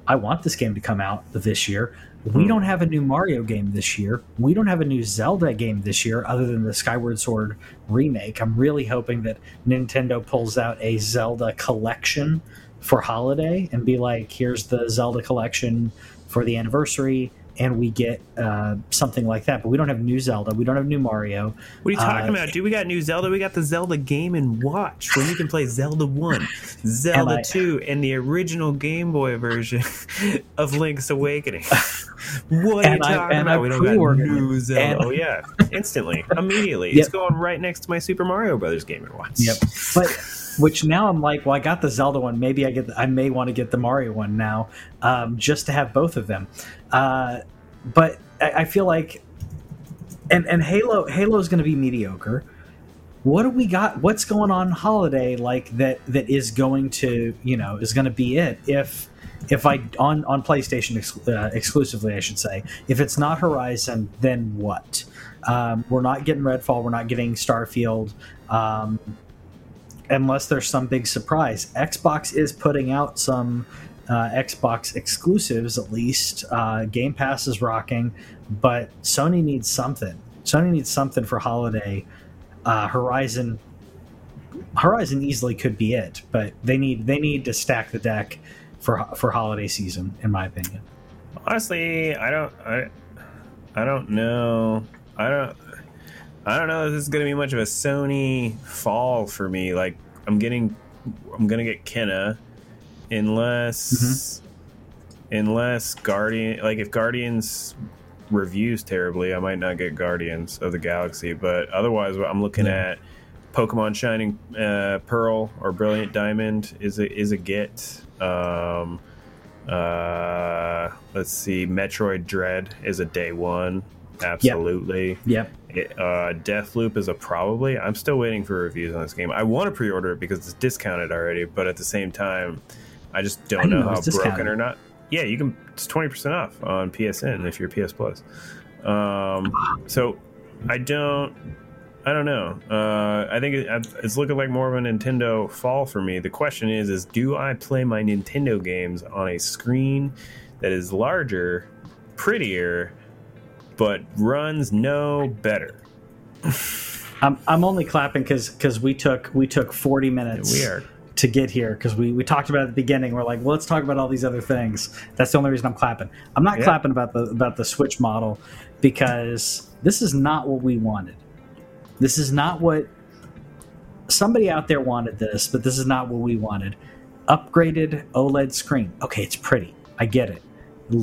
i want this game to come out this year we hmm. don't have a new mario game this year. We don't have a new zelda game this year other than the skyward sword remake. I'm really hoping that nintendo pulls out a zelda collection for holiday and be like here's the zelda collection for the anniversary and we get uh, something like that but we don't have new zelda we don't have new mario What are you talking Uh, about, dude? We got new Zelda. We got the Zelda Game and Watch, where you can play Zelda One, Zelda I- Two, and the original Game Boy version of Link's Awakening. What are you I- talking about? I we don't got new. Zelda. And- oh yeah, instantly, immediately. Yep. It's going right next to my Super Mario Brothers Game and Watch. Yep. But which now I'm like, well, I got the Zelda one. Maybe I get, the, I may want to get the Mario one now, um, just to have both of them. Uh, but I, I feel like, and and Halo, Halo is going to be mediocre. What do we got? What's going on holiday like that? That is going to, you know, is going to be it. If if I on on PlayStation ex- uh, exclusively, I should say. If it's not Horizon, then what? Um, we're not getting Redfall. We're not getting Starfield. Um, unless there's some big surprise. Xbox is putting out some uh, Xbox exclusives, at least. Uh, Game Pass is rocking, but Sony needs something. Sony needs something for holiday. Uh, Horizon, Horizon easily could be it, but they need they need to stack the deck for for holiday season, in my opinion. Honestly, I don't. I, I don't know. I don't. I don't know if this is going to be much of a Sony fall for me. Like I'm getting, I'm going to get Kena, unless, unless Guardian, like if Guardians reviews terribly, I might not get Guardians of the Galaxy. But otherwise, I'm looking Yeah. at Pokemon Shining uh, Pearl or Brilliant Diamond is a is a get. Um, uh, let's see, Metroid Dread is a day one. Absolutely. Yep. It, uh, Deathloop is a probably. I'm still waiting for reviews on this game. I want to pre-order it because it's discounted already, but at the same time, I just don't didn't know how broken or not. Yeah, you can. It's twenty percent off on PSN if you're PS Plus. Um, so I don't. I don't know. Uh, I think it, it's looking like more of a Nintendo fall for me. The question is: is do I play my Nintendo games on a screen that is larger, prettier, but runs no better? I'm, I'm only clapping because because we took we took 40 minutes to get here because we, we talked about it at the beginning. We're like, well, let's talk about all these other things. That's the only reason I'm clapping. I'm not Yeah. clapping about the about the Switch model because this is not what we wanted. This is not what somebody out there wanted this, but this is not what we wanted. Upgraded OLED screen. Okay, it's pretty. I get it.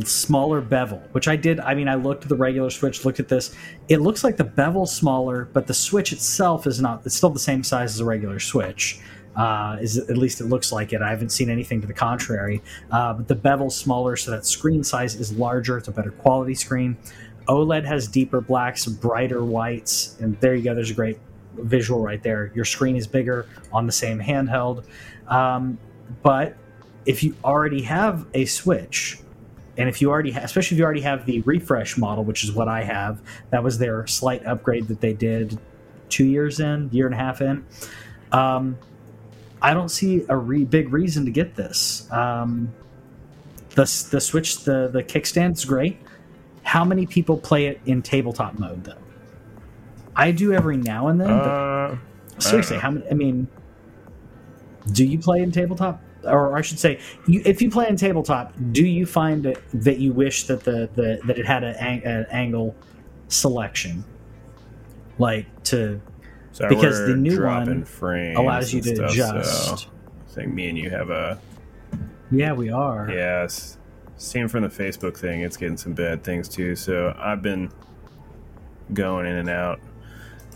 Smaller bevel, which I did. I mean, I looked at the regular Switch, looked at this. It looks like the bevel's smaller, but the Switch itself is not. It's still the same size as a regular Switch. Uh, is at least it looks like it. I haven't seen anything to the contrary. Uh, but the bevel's smaller, so that screen size is larger. It's a better quality screen. OLED has deeper blacks, brighter whites, and there you go. There's a great visual right there. Your screen is bigger on the same handheld. Um, but if you already have a Switch, and if you already have, especially if you already have the refresh model, which is what I have, that was their slight upgrade that they did two years in, year and a half in. Um, I don't see a re- big reason to get this. Um, the the Switch, the the kickstand is great. How many people play it in tabletop mode though? I do every now and then. but Uh, seriously, how many? I mean, do you play in tabletop? Or I should say, you, if you play in tabletop, do you find it, that you wish that the, the that it had an, ang- an angle selection, like to because the new one allows you to stuff, adjust? So I think me and you have a Yeah, we are. yes. same from the Facebook thing, it's getting some bad things too. So I've been going in and out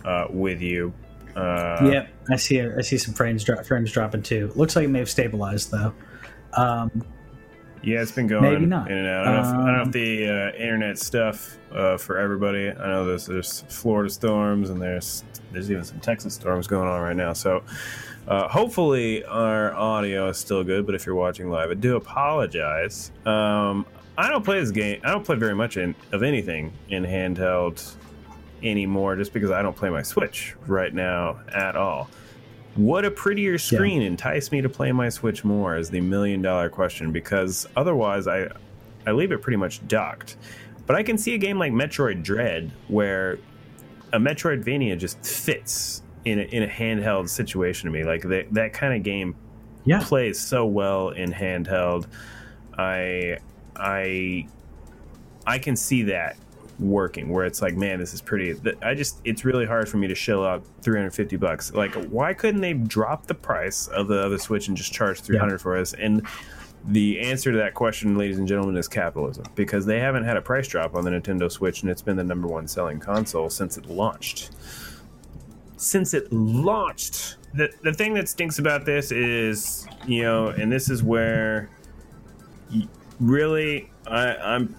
uh, with you. Uh, Yep, I see. I see some frames drop, frames dropping too. Looks like it may have stabilized though. Um, Yeah, it's been going Maybe not. in and out. I don't, know if, I don't know if Um, the uh, internet stuff uh, for everybody. I know there's there's Florida storms and there's there's even some Texas storms going on right now. So uh, hopefully our audio is still good. But if you're watching live, I do apologize. Um, I don't play this game. I don't play very much in, of anything in handheld anymore, just because I don't play my Switch right now at all. Would a prettier screen entice me to play my Switch more? Is the million dollar question. Because otherwise, I I leave it pretty much docked. But I can see a game like Metroid Dread where a Metroidvania just fits in a, in a handheld situation to me. Like that that kind of game yeah, plays so well in handheld. I I I can see that working where it's like, man, this is pretty. I just it's really hard for me to shell out 350 bucks. Like, why couldn't they drop the price of the other Switch and just charge 300 for us? And the answer to that question, ladies and gentlemen, is capitalism because they haven't had a price drop on the Nintendo Switch and it's been the number one selling console since it launched. Since it launched, the the thing that stinks about this is, you know, and this is where really I, I'm.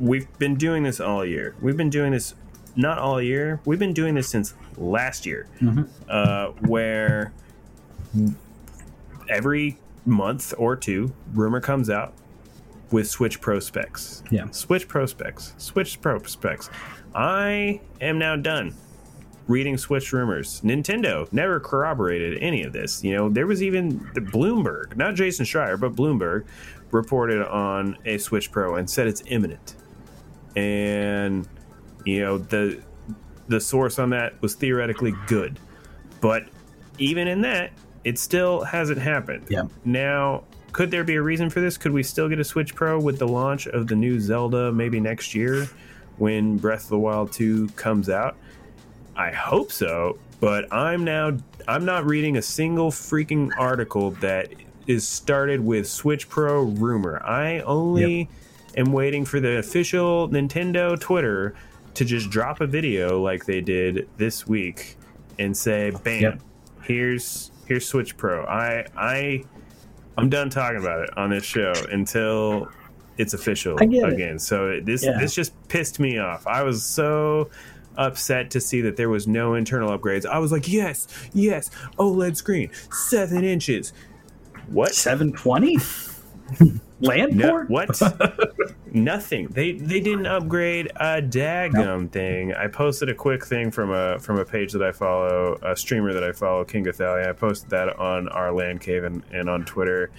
We've been doing this all year. We've been doing this not all year. We've been doing this since last year, uh, where every month or two, rumor comes out with Switch Pro specs. Yeah. Switch Pro specs. Switch Pro specs. I am now done reading Switch rumors. Nintendo never corroborated any of this. You know, there was even the Bloomberg, not Jason Schreier, but Bloomberg reported on a Switch Pro and said it's imminent. And you know, the the source on that was theoretically good. But even in that, it still hasn't happened. Yeah. Now, could there be a reason for this? Could we still get a Switch Pro with the launch of the new Zelda maybe next year when Breath of the Wild 2 comes out? I hope so, but I'm now I'm not reading a single freaking article that is started with Switch Pro rumor. I only am waiting for the official Nintendo Twitter to just drop a video like they did this week and say, "Bam, Yep. here's here's Switch Pro." I I I'm done talking about it on this show until it's official get it. again. So this Yeah. this just pissed me off. I was so upset to see that there was no internal upgrades. I was like, "Yes, yes, OLED screen, seven inches." What? 720 land No, port? what? Nothing. They they didn't upgrade a daggum thing. I posted a quick thing from a from a page that I follow, a streamer that I follow, King Gothalion. I posted that on our land cave and, and on Twitter,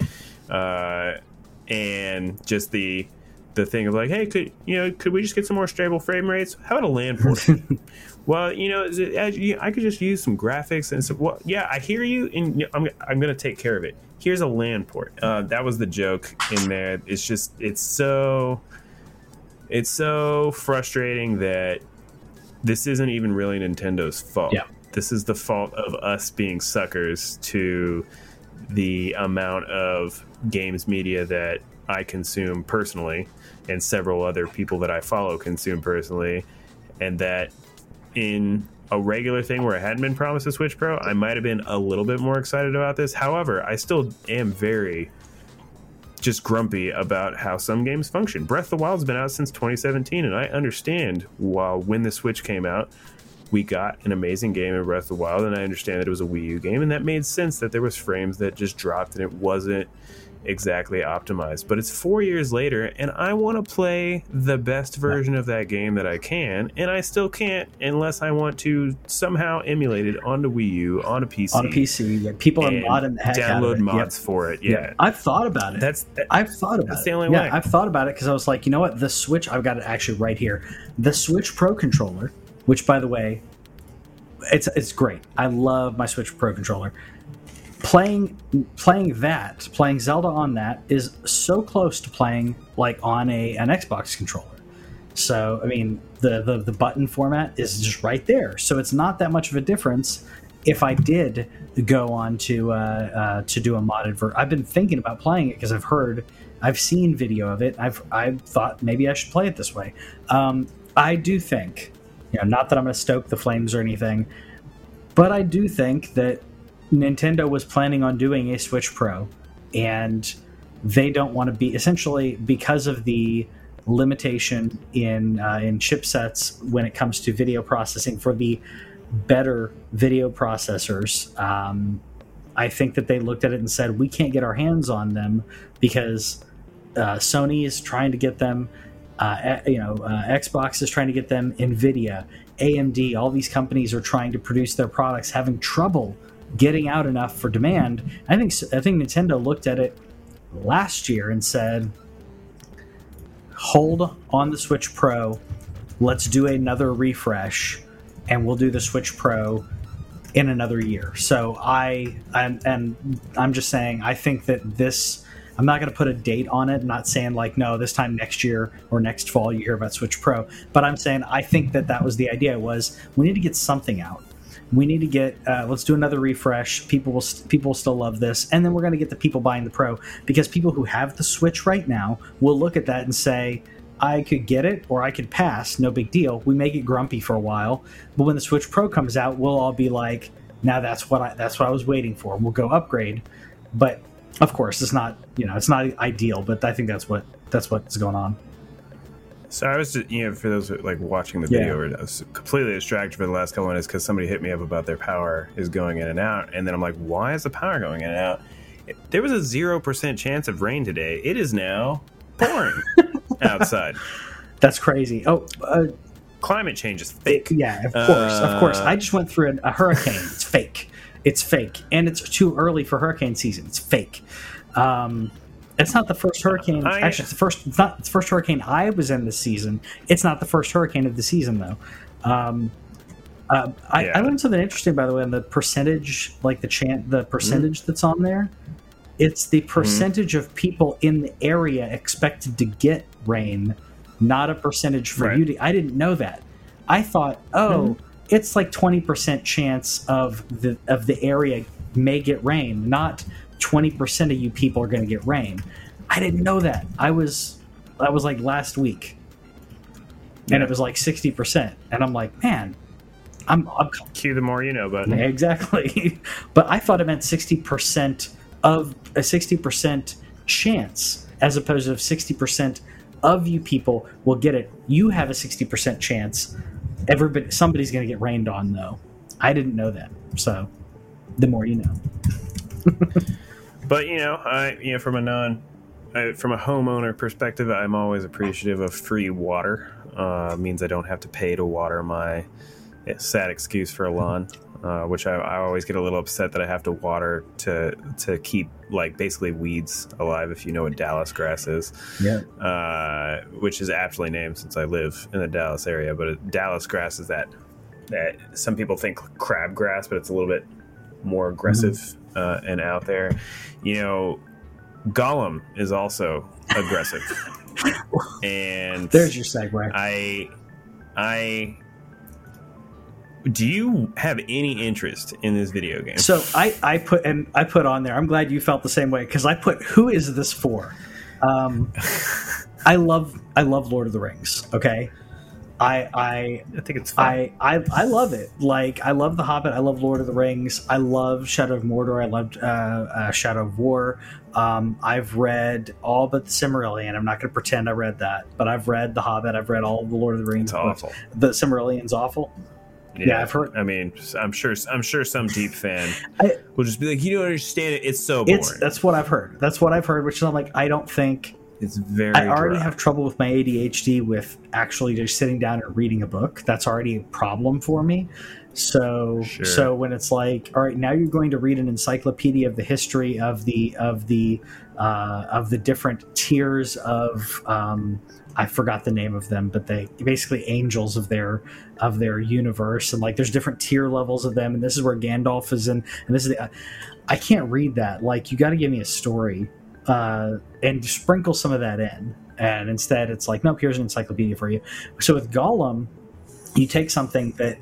uh, and just the the thing of like, hey, could you know, could we just get some more stable frame rates? How about a LAN port? well, you know, is it- as you- I could just use some graphics and so. Well, yeah, I hear you, and I'm I'm gonna take care of it. Here's a LAN port. Uh, that was the joke in there. It's just it's so it's so frustrating that this isn't even really Nintendo's fault. Yeah. This is the fault of us being suckers to the amount of games media that I consume personally and several other people that I follow consume personally and that in a regular thing where I hadn't been promised a Switch Pro, I might have been a little bit more excited about this. However, I still am very just grumpy about how some games function. Breath of the Wild's been out since 2017, and I understand while when the Switch came out, we got an amazing game in Breath of the Wild, and I understand that it was a Wii U game, and that made sense that there was frames that just dropped and it wasn't exactly optimized. But it's four years later, and I want to play the best version of that game that I can, and I still can't unless I want to somehow emulate it onto Wii U, on a PC, on a PC. Yeah, people are modding the heck out of download mods for it. Yeah, I've thought about it. that's that, I've thought about That's it. the only yeah, way. I've thought about it because I was like, you know what? The Switch, I've got it actually right here. The Switch Pro controller, which by the way, it's it's great. I love my Switch Pro controller. Playing playing that, playing Zelda on that is so close to playing like on a an Xbox controller. So I mean, the the, the button format is just right there. So it's not that much of a difference. If I did go on to uh, uh, to do a modded version, I've been thinking about playing it because I've heard, I've seen video of it. I've I thought maybe I should play it this way. Um, I do think, you know, not that I'm going to stoke the flames or anything, but I do think that Nintendo was planning on doing a Switch Pro, and they don't want to be essentially because of the limitation in uh, in chipsets when it comes to video processing for the better video processors. Um, I think that they looked at it and said we can't get our hands on them because uh, Sony is trying to get them. Uh, you know, uh, Xbox is trying to get them. Nvidia, AMD, all these companies are trying to produce their products, having trouble getting out enough for demand. I think I think Nintendo looked at it last year and said, "Hold on the Switch Pro. Let's do another refresh, and we'll do the Switch Pro in another year." So I and and I'm just saying I think that this. I'm not going to put a date on it. I'm not saying like no, this time next year or next fall you hear about Switch Pro. But I'm saying I think that that was the idea. Was we need to get something out we need to get uh, let's do another refresh. People will st- people will still love this. And then we're going to get the people buying the pro because people who have the switch right now will look at that and say i could get it or i could pass no big deal. We may get grumpy for a while but when the switch pro comes out we'll all be like now that's what i that's what i was waiting for. We'll go upgrade but of course it's not you know it's not ideal but i think that's what that's what's going on So I was just, you know, for those like watching the Yeah. video, I was completely distracted for the last couple minutes because somebody hit me up about their power is going in and out, and then I'm like, why is the power going in and out? There was a zero percent chance of rain today. It is now pouring outside. that's crazy oh uh, Climate change is fake. Yeah, of course, of course. Uh, I just went through a, a hurricane. It's fake. It's fake, and it's too early for hurricane season. It's fake. Um, it's not the first hurricane. I- actually, it's the first. It's not the first hurricane I was in this season. It's not the first hurricane of the season though. Um, uh, I, Yeah. I learned something interesting by the way on the percentage, like the chant, the percentage that's on there. It's the percentage of people in the area expected to get rain, not a percentage for Right. you to. I didn't know that. I thought, oh, it's like 20% chance of the of the area may get rain, not 20% of you people are going to get rain. I didn't know that. I was that was like last week. And Yeah. it was like 60%. And I'm like, man, I'm, I'm Cue the more you know button. exactly. but I thought it meant 60% of a 60% chance as opposed to 60% of you people will get it. You have a 60% chance. Everybody somebody's going to get rained on though. I didn't know that. So the more you know. But you know, I you know from a non, I, from a homeowner perspective, I'm always appreciative of free water. Uh, means I don't have to pay to water my sad excuse for a lawn, uh, which I, I always get a little upset that I have to water to to keep like basically weeds alive. If you know what Dallas grass is, Yeah. uh, which is aptly named since I live in the Dallas area. But it, Dallas grass is that that some people think crabgrass, but it's a little bit more aggressive uh, and out there. You know, Gollum is also aggressive, and There's your segue. I, I. Do you have any interest in this video game? So I, I put and I put on there. I'm glad you felt the same way because I put who is this for? Um, I love I love Lord of the Rings. Okay, I I I think it's fun. I, I I love it. Like I love The Hobbit. I love Lord of the Rings. I love Shadow of Mordor. I loved uh, uh, Shadow of War. Um, I've read all but the Silmarillion. I'm not going to pretend I read that, but I've read The Hobbit. I've read all of the Lord of the Rings it's books. awful. The Silmarillion's awful. Yeah, I've heard- I mean, I'm sure. I'm sure some deep fan I- will just be like, "You don't understand it. It's so boring. It's It's, that's what I've heard. That's what I've heard. Which is I'm like I don't think very. I already dry. have trouble with my ADHD with actually just sitting down and reading a book. That's already a problem for me. So Sure. so when it's like, all right, now you're going to read an encyclopedia of the history of the of the uh, of the different tiers of um, I forgot the name of them, but they basically angels of their of their universe, and like there's different tier levels of them, and this is where Gandalf is in, and this is the, I can't read that. Like you got to give me a story uh, and sprinkle some of that in. And instead, it's like, nope, here's an encyclopedia for you. So with Gollum, you take something that,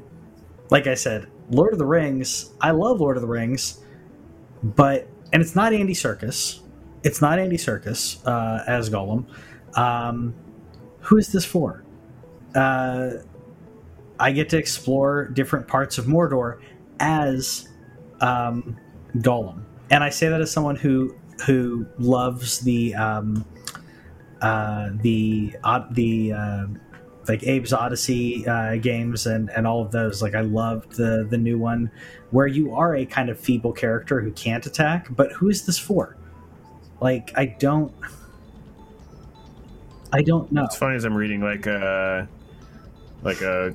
like I said, Lord of the Rings. I love Lord of the Rings, but and it's not Andy Serkis. It's not Andy Serkis uh, as Gollum. Um, who is this for? Uh, I get to explore different parts of Mordor as um, Gollum, and I say that as someone who who loves the um, uh, the uh, the uh, like Abe's Oddysee uh, games and and all of those. Like I loved the the new one where you are a kind of feeble character who can't attack. But who is this for? Like I don't. I don't know. It's funny as I'm reading like a like a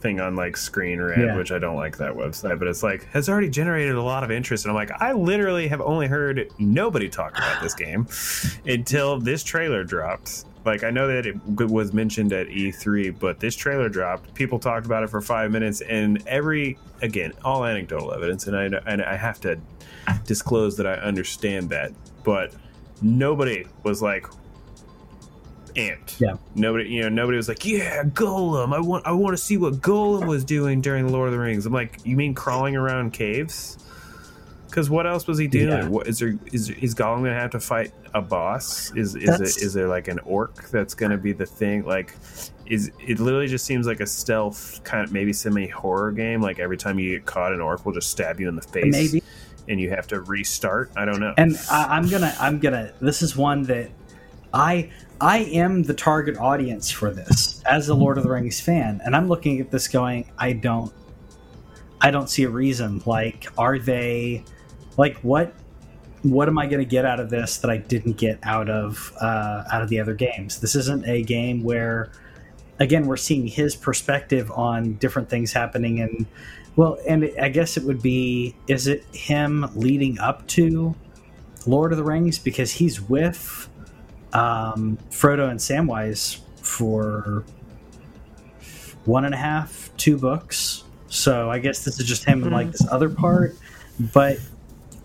thing on like Screen Rant, Yeah. which I don't like that website, but it's like has already generated a lot of interest, and I'm like, I literally have only heard nobody talk about this game until this trailer dropped. Like I know that it was mentioned at E3, but this trailer dropped. People talked about it for five minutes, and every again, all anecdotal evidence, and I and I have to disclose that I understand that, but nobody was like amped. Yeah. Nobody, you know, nobody was like, "Yeah, Gollum. I want, I want to see what Gollum was doing during the Lord of the Rings." I'm like, "You mean crawling around caves?" Because what else was he doing? Yeah. What is there? Is is Gollum gonna have to fight a boss? Is is That's- it is there like an orc that's gonna be the thing? Like, is it literally just seems like a stealth kind of maybe semi horror game? Like every time you get caught, an orc will just stab you in the face, Maybe. and you have to restart. I don't know. and I, I'm gonna I'm gonna this is one that I I am the target audience for this as a Lord of the Rings fan, and I'm looking at this going, I don't I don't see a reason. Like, are they like what what am I going to get out of this that I didn't get out of uh, out of the other games? This isn't a game where, again, we're seeing his perspective on different things happening, and well, and I guess it would be is it him leading up to Lord of the Rings because he's with um, Frodo and Samwise for one and a half, two books. So I guess this is just him in like this other part. But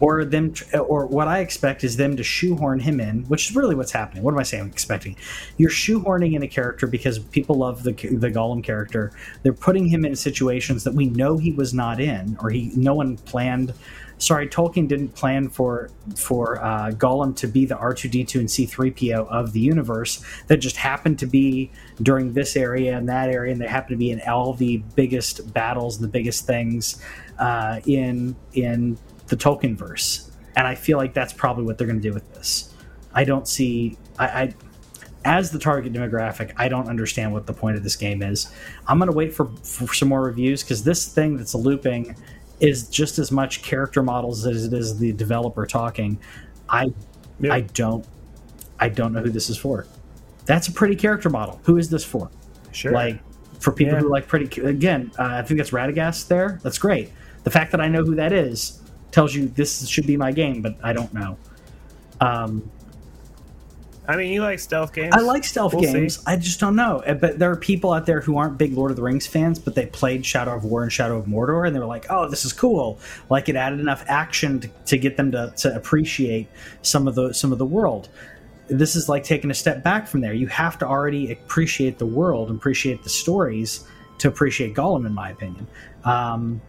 or them or what i expect is them to shoehorn him in which is really what's happening what am i saying I'm expecting you're shoehorning in a character because people love the the Gollum character they're putting him in situations that we know he was not in or he no one planned sorry Tolkien didn't plan for for uh, Gollum to be the R2D2 and C3PO of the universe that just happened to be during this area and that area and they happen to be in all the biggest battles and the biggest things uh, in in the Tolkien verse, and I feel like that's probably what they're going to do with this. I don't see. I, I as the target demographic, I don't understand what the point of this game is. I'm going to wait for, for some more reviews because this thing that's looping is just as much character models as it is the developer talking. I yeah. I don't I don't know who this is for. That's a pretty character model. Who is this for? Sure. Like for people yeah. who like pretty again, uh, I think that's Radagast there. That's great. The fact that I know who that is tells you this should be my game, but I don't know. Um, I mean, you like stealth games. I like stealth we'll games. See. I just don't know. Uh, but there are people out there who aren't big Lord of the Rings fans, but they played Shadow of War and Shadow of Mordor, and they were like, "Oh, this is cool!" Like it added enough action to, to get them to, to appreciate some of the some of the world. This is like taking a step back from there. You have to already appreciate the world, appreciate the stories to appreciate Gollum, in my opinion. Um,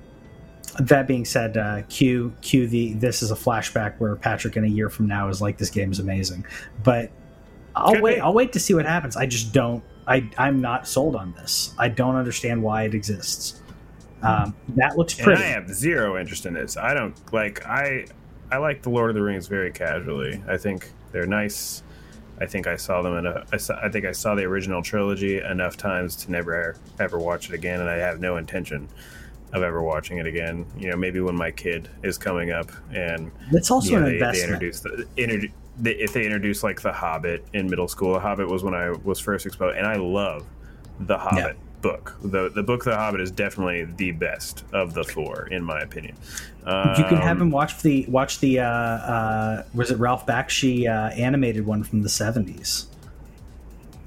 that being said, uh, Q Q the this is a flashback where Patrick in a year from now is like this game is amazing, but I'll Could wait. Be. I'll wait to see what happens. I just don't. I I'm not sold on this. I don't understand why it exists. Um, that looks pretty. And I have zero interest in this. I don't like. I I like the Lord of the Rings very casually. I think they're nice. I think I saw them in a. I, saw, I think I saw the original trilogy enough times to never ever watch it again, and I have no intention of ever watching it again. You know, maybe when my kid is coming up and it's also you know, an they, investment. They introduce the introdu- they, if they introduce like the Hobbit in middle school. The Hobbit was when I was first exposed, and I love the Hobbit. Yeah. Book the the book The Hobbit is definitely the best of the four in my opinion. Um, you can have him watch the watch the uh, uh, was it Ralph Bakshi uh, animated one from the seventies.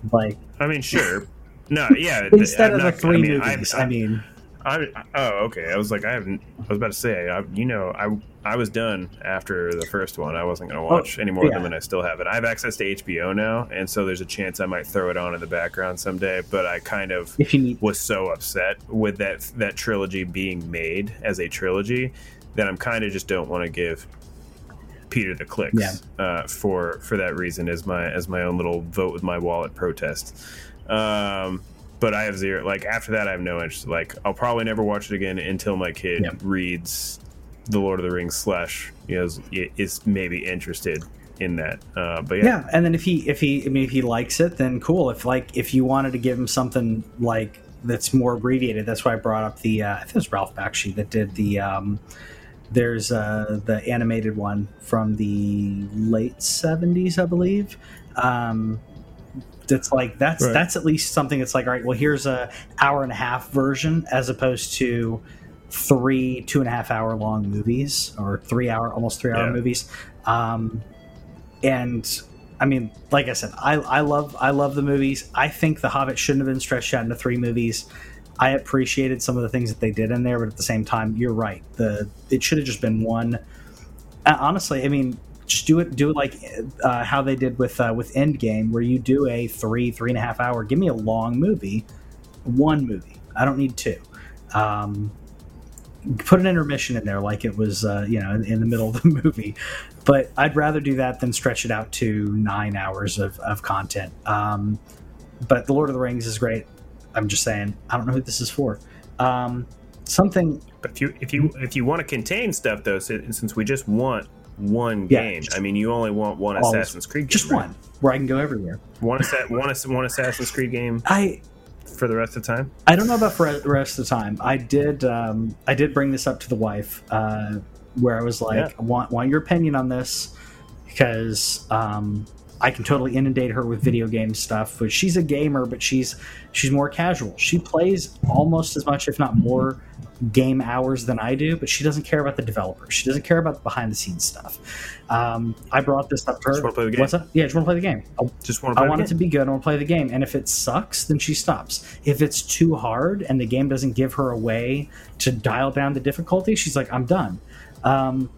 Like I mean, sure, no, yeah. Instead of not, the three I mean, movies, I, I, I mean, I oh okay. I was like I haven't. I was about to say I, you know I I was done after the first one. I wasn't going to oh, watch oh, any more yeah. of them, and I still have it. I have access to HBO now, and so there's a chance I might throw it on in the background someday. But I kind of was so upset with that that trilogy being made as a trilogy that I'm kind of just don't want to give Peter the clicks yeah. uh, for for that reason as my as my own little vote with my wallet protest. Um, but I have zero. Like after that, I have no interest. Like I'll probably never watch it again until my kid yep. reads the Lord of the Rings slash you know is, is maybe interested in that. Uh, but yeah. yeah, and then if he if he I mean if he likes it, then cool. If like if you wanted to give him something like that's more abbreviated, that's why I brought up the uh, I think it was Ralph Bakshi that did the. Um, there's uh, the animated one from the late 70s, I believe. Um, that's like that's right. that's at least something that's like all right well here's a hour and a half version as opposed to three two and a half hour long movies or three hour almost three hour yeah. movies. Um, and i mean like i said I, I love i love the movies. I think the hobbit shouldn't have been stretched out into three movies. I appreciated some of the things that they did in there but at the same time you're right. The it should have just been one. Uh, honestly i mean just do it do it like uh, how they did with uh, with Endgame, where you do a three three and a half hour. Give me a long movie, one movie. I don't need two. Um, put an intermission in there, like it was uh, you know in, in, the middle of the movie. But I'd rather do that than stretch it out to nine hours of, of content. Um, but the Lord of the Rings is great. I'm just saying, I don't know who this is for. Um, something. But if you if you if you want to contain stuff though, since we just want one yeah, game. I mean, you only want one Assassin's Creed game. Just right? one, where I can go everywhere. One, one, one Assassin's Creed game. I for the rest of the time. I don't know about for the rest of the time. I did. Um, I did bring this up to the wife, uh, where I was like, yeah. I want want your opinion on this because um, I can totally inundate her with video game stuff. But she's a gamer, but she's she's more casual. She plays almost as much, if not more, game hours than I do, but she doesn't care about the developers. She doesn't care about the behind the scenes stuff. Um, I brought this up to her. Just want to play the game. What's up? Yeah, just want to play the game. I, just want to. I want it to be good. I want to play the game. And if it sucks, then she stops. If it's too hard and the game doesn't give her a way to dial down the difficulty, she's like, "I'm done." Um,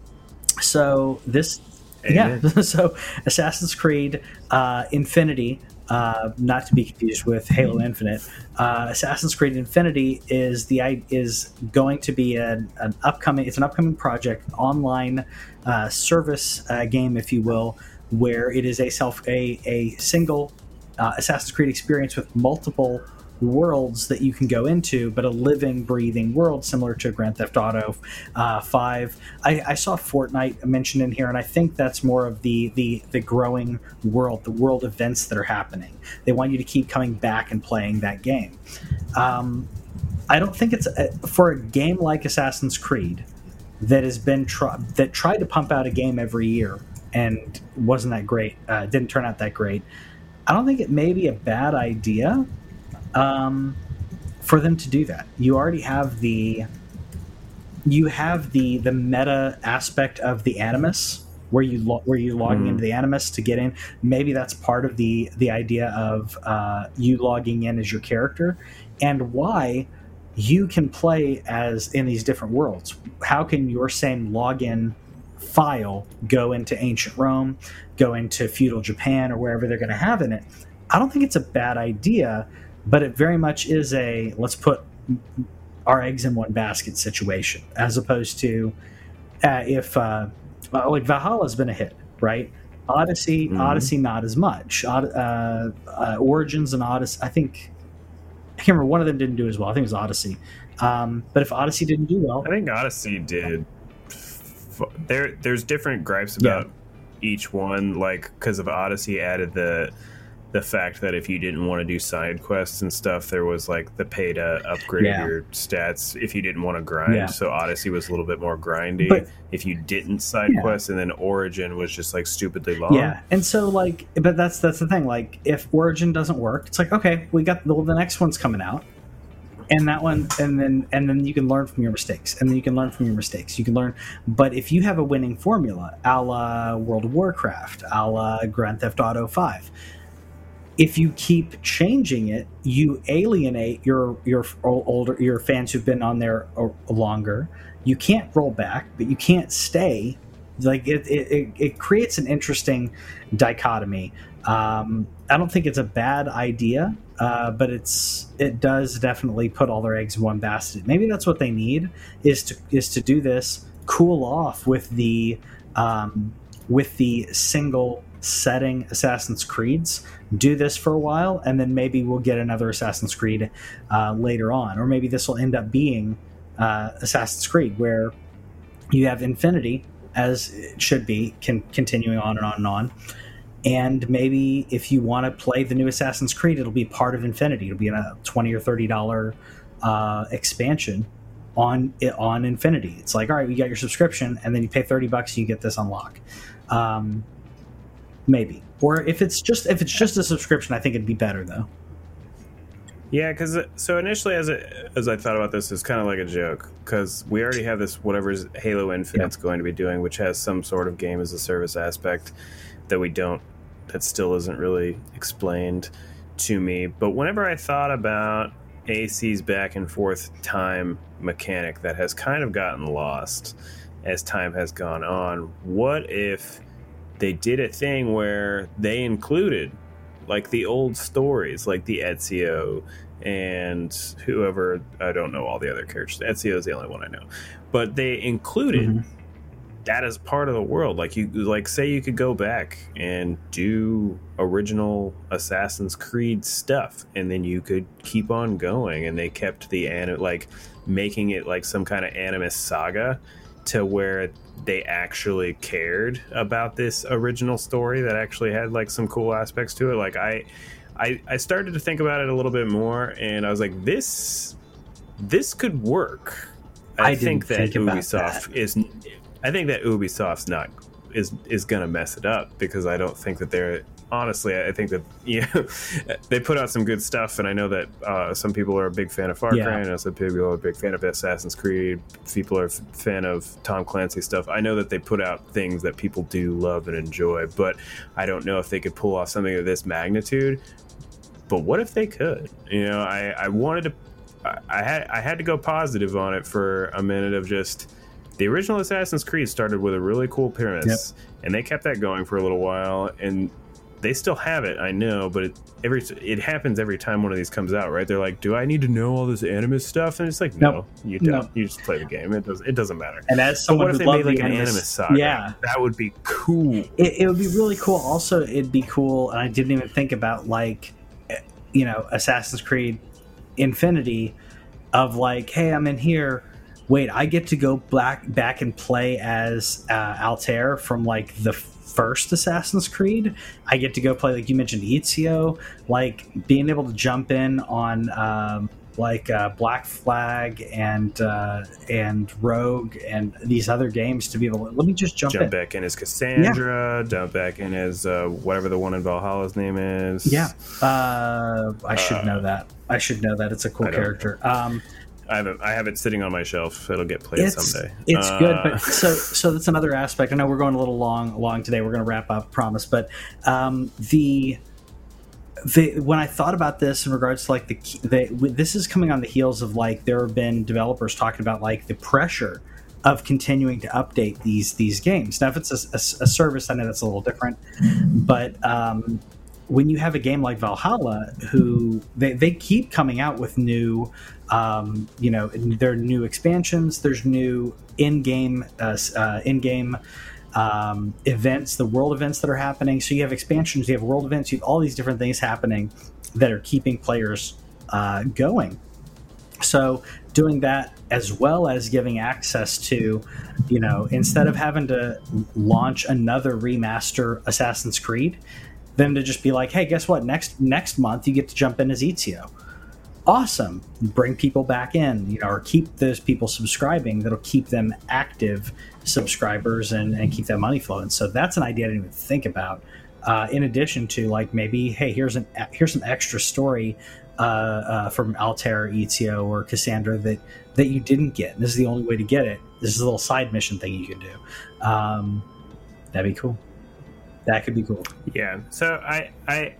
So this, Amen. yeah. So Assassin's Creed uh, Infinity, uh, not to be confused with Halo Infinite. Uh, Assassin's Creed Infinity is the is going to be an, an upcoming. It's an upcoming project, online uh, service uh, game, if you will, where it is a self a a single uh, Assassin's Creed experience with multiple worlds that you can go into, but a living, breathing world similar to Grand Theft Auto uh, Five. I, I saw Fortnite mentioned in here, and I think that's more of the the the growing world, the world events that are happening. They want you to keep coming back and playing that game. Um, I don't think it's a, for a game like Assassin's Creed that has been that tried to pump out a game every year and wasn't that great. Uh, didn't turn out that great. I don't think it may be a bad idea um, for them to do that. You already have the you have the the meta aspect of the Animus where you lo- where you logging Mhm. into the Animus to get in. Maybe that's part of the the idea of uh, you logging in as your character and why you can play as in these different worlds. How can your same login file go into ancient Rome, go into feudal Japan, or wherever they're going to have in it? I don't think it's a bad idea, but it very much is a let's put our eggs in one basket situation, as opposed to uh, if uh, like Valhalla's been a hit, right? Odyssey, Mhm. Odyssey, not as much. Uh, uh, Origins and Odyssey, I think. I can't remember. One of them didn't do as well. I think it was Odyssey. Um, but if Odyssey didn't do well, I think Odyssey did. There, there's different gripes Yeah. about each one, like because of Odyssey added the the fact that if you didn't want to do side quests and stuff, there was like the pay to upgrade Yeah. your stats if you didn't want to grind. Yeah. So Odyssey was a little bit more grindy But- if you didn't side Yeah. quest, and then Origin was just like stupidly long. Yeah, and so like, but that's that's the thing. Like, if Origin doesn't work, it's like okay, we got the, the next one's coming out, and that one, and then and then you can learn from your mistakes, and then you can learn from your mistakes. You can learn, but if you have a winning formula, a la World of Warcraft, a la Grand Theft Auto Five. If you keep changing it, you alienate your your older your fans who've been on there longer. You can't roll back, but you can't stay. Like it, it, it, it creates an interesting dichotomy. Um, i don't think it's a bad idea uh, but it's it does definitely put all their eggs in one basket. Maybe that's what they need is to is to do this cool off with the um, with the single setting assassin's creeds do this for a while and then maybe we'll get another assassin's creed uh, later on or maybe this will end up being uh, assassin's creed where you have infinity as it should be, can continuing on and on and on. And maybe if you want to play the new Assassin's Creed, it'll be part of Infinity. It'll be in a twenty or thirty dollar uh, expansion on on Infinity. It's like, all right, you got your subscription, and then you pay thirty bucks, you get this unlock. Um, maybe, or if it's just if it's just a subscription, I think it'd be better though. Yeah, because uh, so initially, as it, as I thought about this, it's kind of like a joke because we already have this whatever Halo Infinite's going to be doing, which has some sort of game as a service aspect that we don't that still isn't really explained to me. But whenever I thought about AC's back and forth time mechanic that has kind of gotten lost as time has gone on, what if they did a thing where they included like the old stories, like the Ezio and whoever I don't know all the other characters. Ezio is the only one I know, but they included Mhm. that as part of the world. Like you, like say you could go back and do original Assassin's Creed stuff, and then you could keep on going. And they kept the an like making it like some kind of animus saga to where they actually cared about this original story that actually had like some cool aspects to it. Like I, I, I started to think about it a little bit more, and I was like, this, this could work. I, I think that think Ubisoft is. I think that Ubisoft's not is is gonna mess it up because I don't think that they're honestly. I think that yeah, they put out some good stuff, and I know that uh, some people are a big fan of Far Yeah. Cry, and I know some people are a big fan of Assassin's Creed. People are a fan of Tom Clancy stuff. I know that they put out things that people do love and enjoy, but I don't know if they could pull off something of this magnitude. But what if they could? You know, I, I wanted to. I- I had I had to go positive on it for a minute of just the original Assassin's Creed started with a really cool premise, and they kept that going for a little while, and they still have it. I know, but it, every it happens every time one of these comes out, right? They're like, "Do I need to know all this Animus stuff?" And it's like, "No, Nope. you don't. Nope. You just play the game. It does. It doesn't matter." And as But someone what if who they made like the an Animus- Animus saga? yeah, that would be cool. it, it would be really cool. Also, it'd be cool, and I didn't even think about like, you know, Assassin's Creed Infinity, of like, hey, I'm in here. Wait, I get to go back back and play as uh, Altair from like the first Assassin's Creed. I get to go play like you mentioned Ezio, like being able to jump in on. Um, like uh, Black Flag and uh, and Rogue and these other games to be able to let me just jump, Jump in. back in as Kassandra. Jump back in as uh, whatever the one in Valhalla's name is. Yeah, uh, I should Uh, know that. I should know that. It's a cool character. Um, I have it. I have it sitting on my shelf. It'll get played it's someday. it's Uh, good, but so so that's another aspect. I know we're going a little long long today. We're going to wrap up, promise. But um, the the when I thought about this in regards to like the, the this is coming on the heels of like there have been developers talking about like the pressure of continuing to update these these games. Now, if it's a, a- a service, I know that's a little different, but um, when you have a game like Valhalla, who they, they keep coming out with new, um, you know, there are new expansions, there's new in-game uh, uh, in-game um, events, the world events that are happening. So you have expansions, you have world events, you have all these different things happening that are keeping players uh, going. So doing that as well as giving access to, you know, instead of having to launch another remaster Assassin's Creed, them to just be like, hey, guess what? Next next month you get to jump in as Ezio. Awesome. Bring people back in, you know, or keep those people subscribing. That'll keep them active subscribers and, and keep that money flowing. So that's an idea I didn't even think about. Uh, in addition to like maybe, hey, here's an here's some extra story uh, uh, from Altair, Ezio, or Kassandra that that you didn't get. This is the only way to get it. This is a little side mission thing you can do. Um, that'd be cool. That could be cool. Yeah. So I I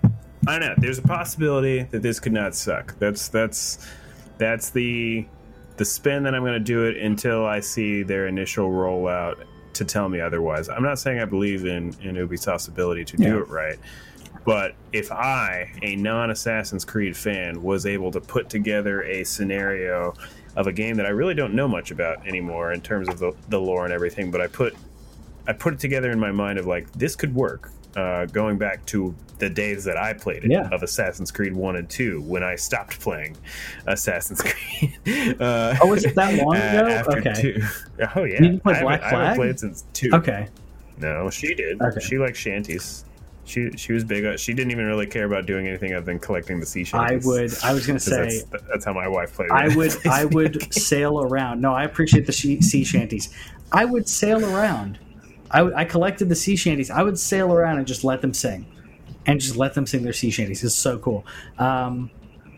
I don't know. There's a possibility that this could not suck. That's that's that's the the spin that I'm going to do it until I see their initial rollout to tell me otherwise. I'm not saying I believe in in Ubisoft's ability to do Yeah. it right. But if I, a non Assassin's Creed fan, was able to put together a scenario of a game that I really don't know much about anymore in terms of the, the lore and everything, but I put I put it together in my mind of like this could work. Uh, going back to the days that I played it Yeah. of Assassin's Creed One and Two, when I stopped playing Assassin's Creed. Uh, Oh, was it that long uh, ago? after Okay. two. Oh yeah, You play I haven't- Black I haven't played since two. Okay. No, she did. Okay. She liked shanties. She she was big. on- She didn't even really care about doing anything other than collecting the sea shanties. I would. I was gonna say. that's, that's how my wife played. I would. I would sail around. No, I appreciate the she- sea shanties. I would sail around. I, I collected the sea shanties. I would sail around and just let them sing, and just let them sing their sea shanties. It's so cool. Um,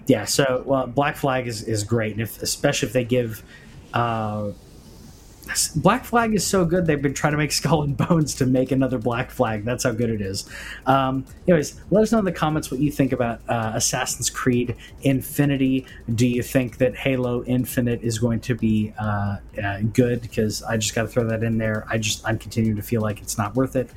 yeah. So well, Black Flag is, is great, and if especially if they give. Uh, Black Flag is so good. They've been trying to make Skull and Bones to make another Black Flag. That's how good it is. Um, anyways, let us know in the comments what you think about uh, Assassin's Creed Infinity. Do you think that Halo Infinite is going to be uh, uh, good? Because I just got to throw that in there. I just I'm continuing to feel like it's not worth it.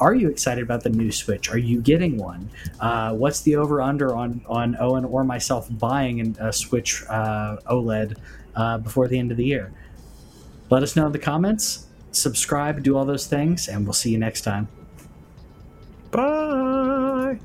Are you excited about the new Switch? Are you getting one? Uh, what's the over under on on Owen or myself buying a Switch uh, OLED uh, before the end of the year? Let us know in the comments, subscribe, do all those things, and we'll see you next time. Bye.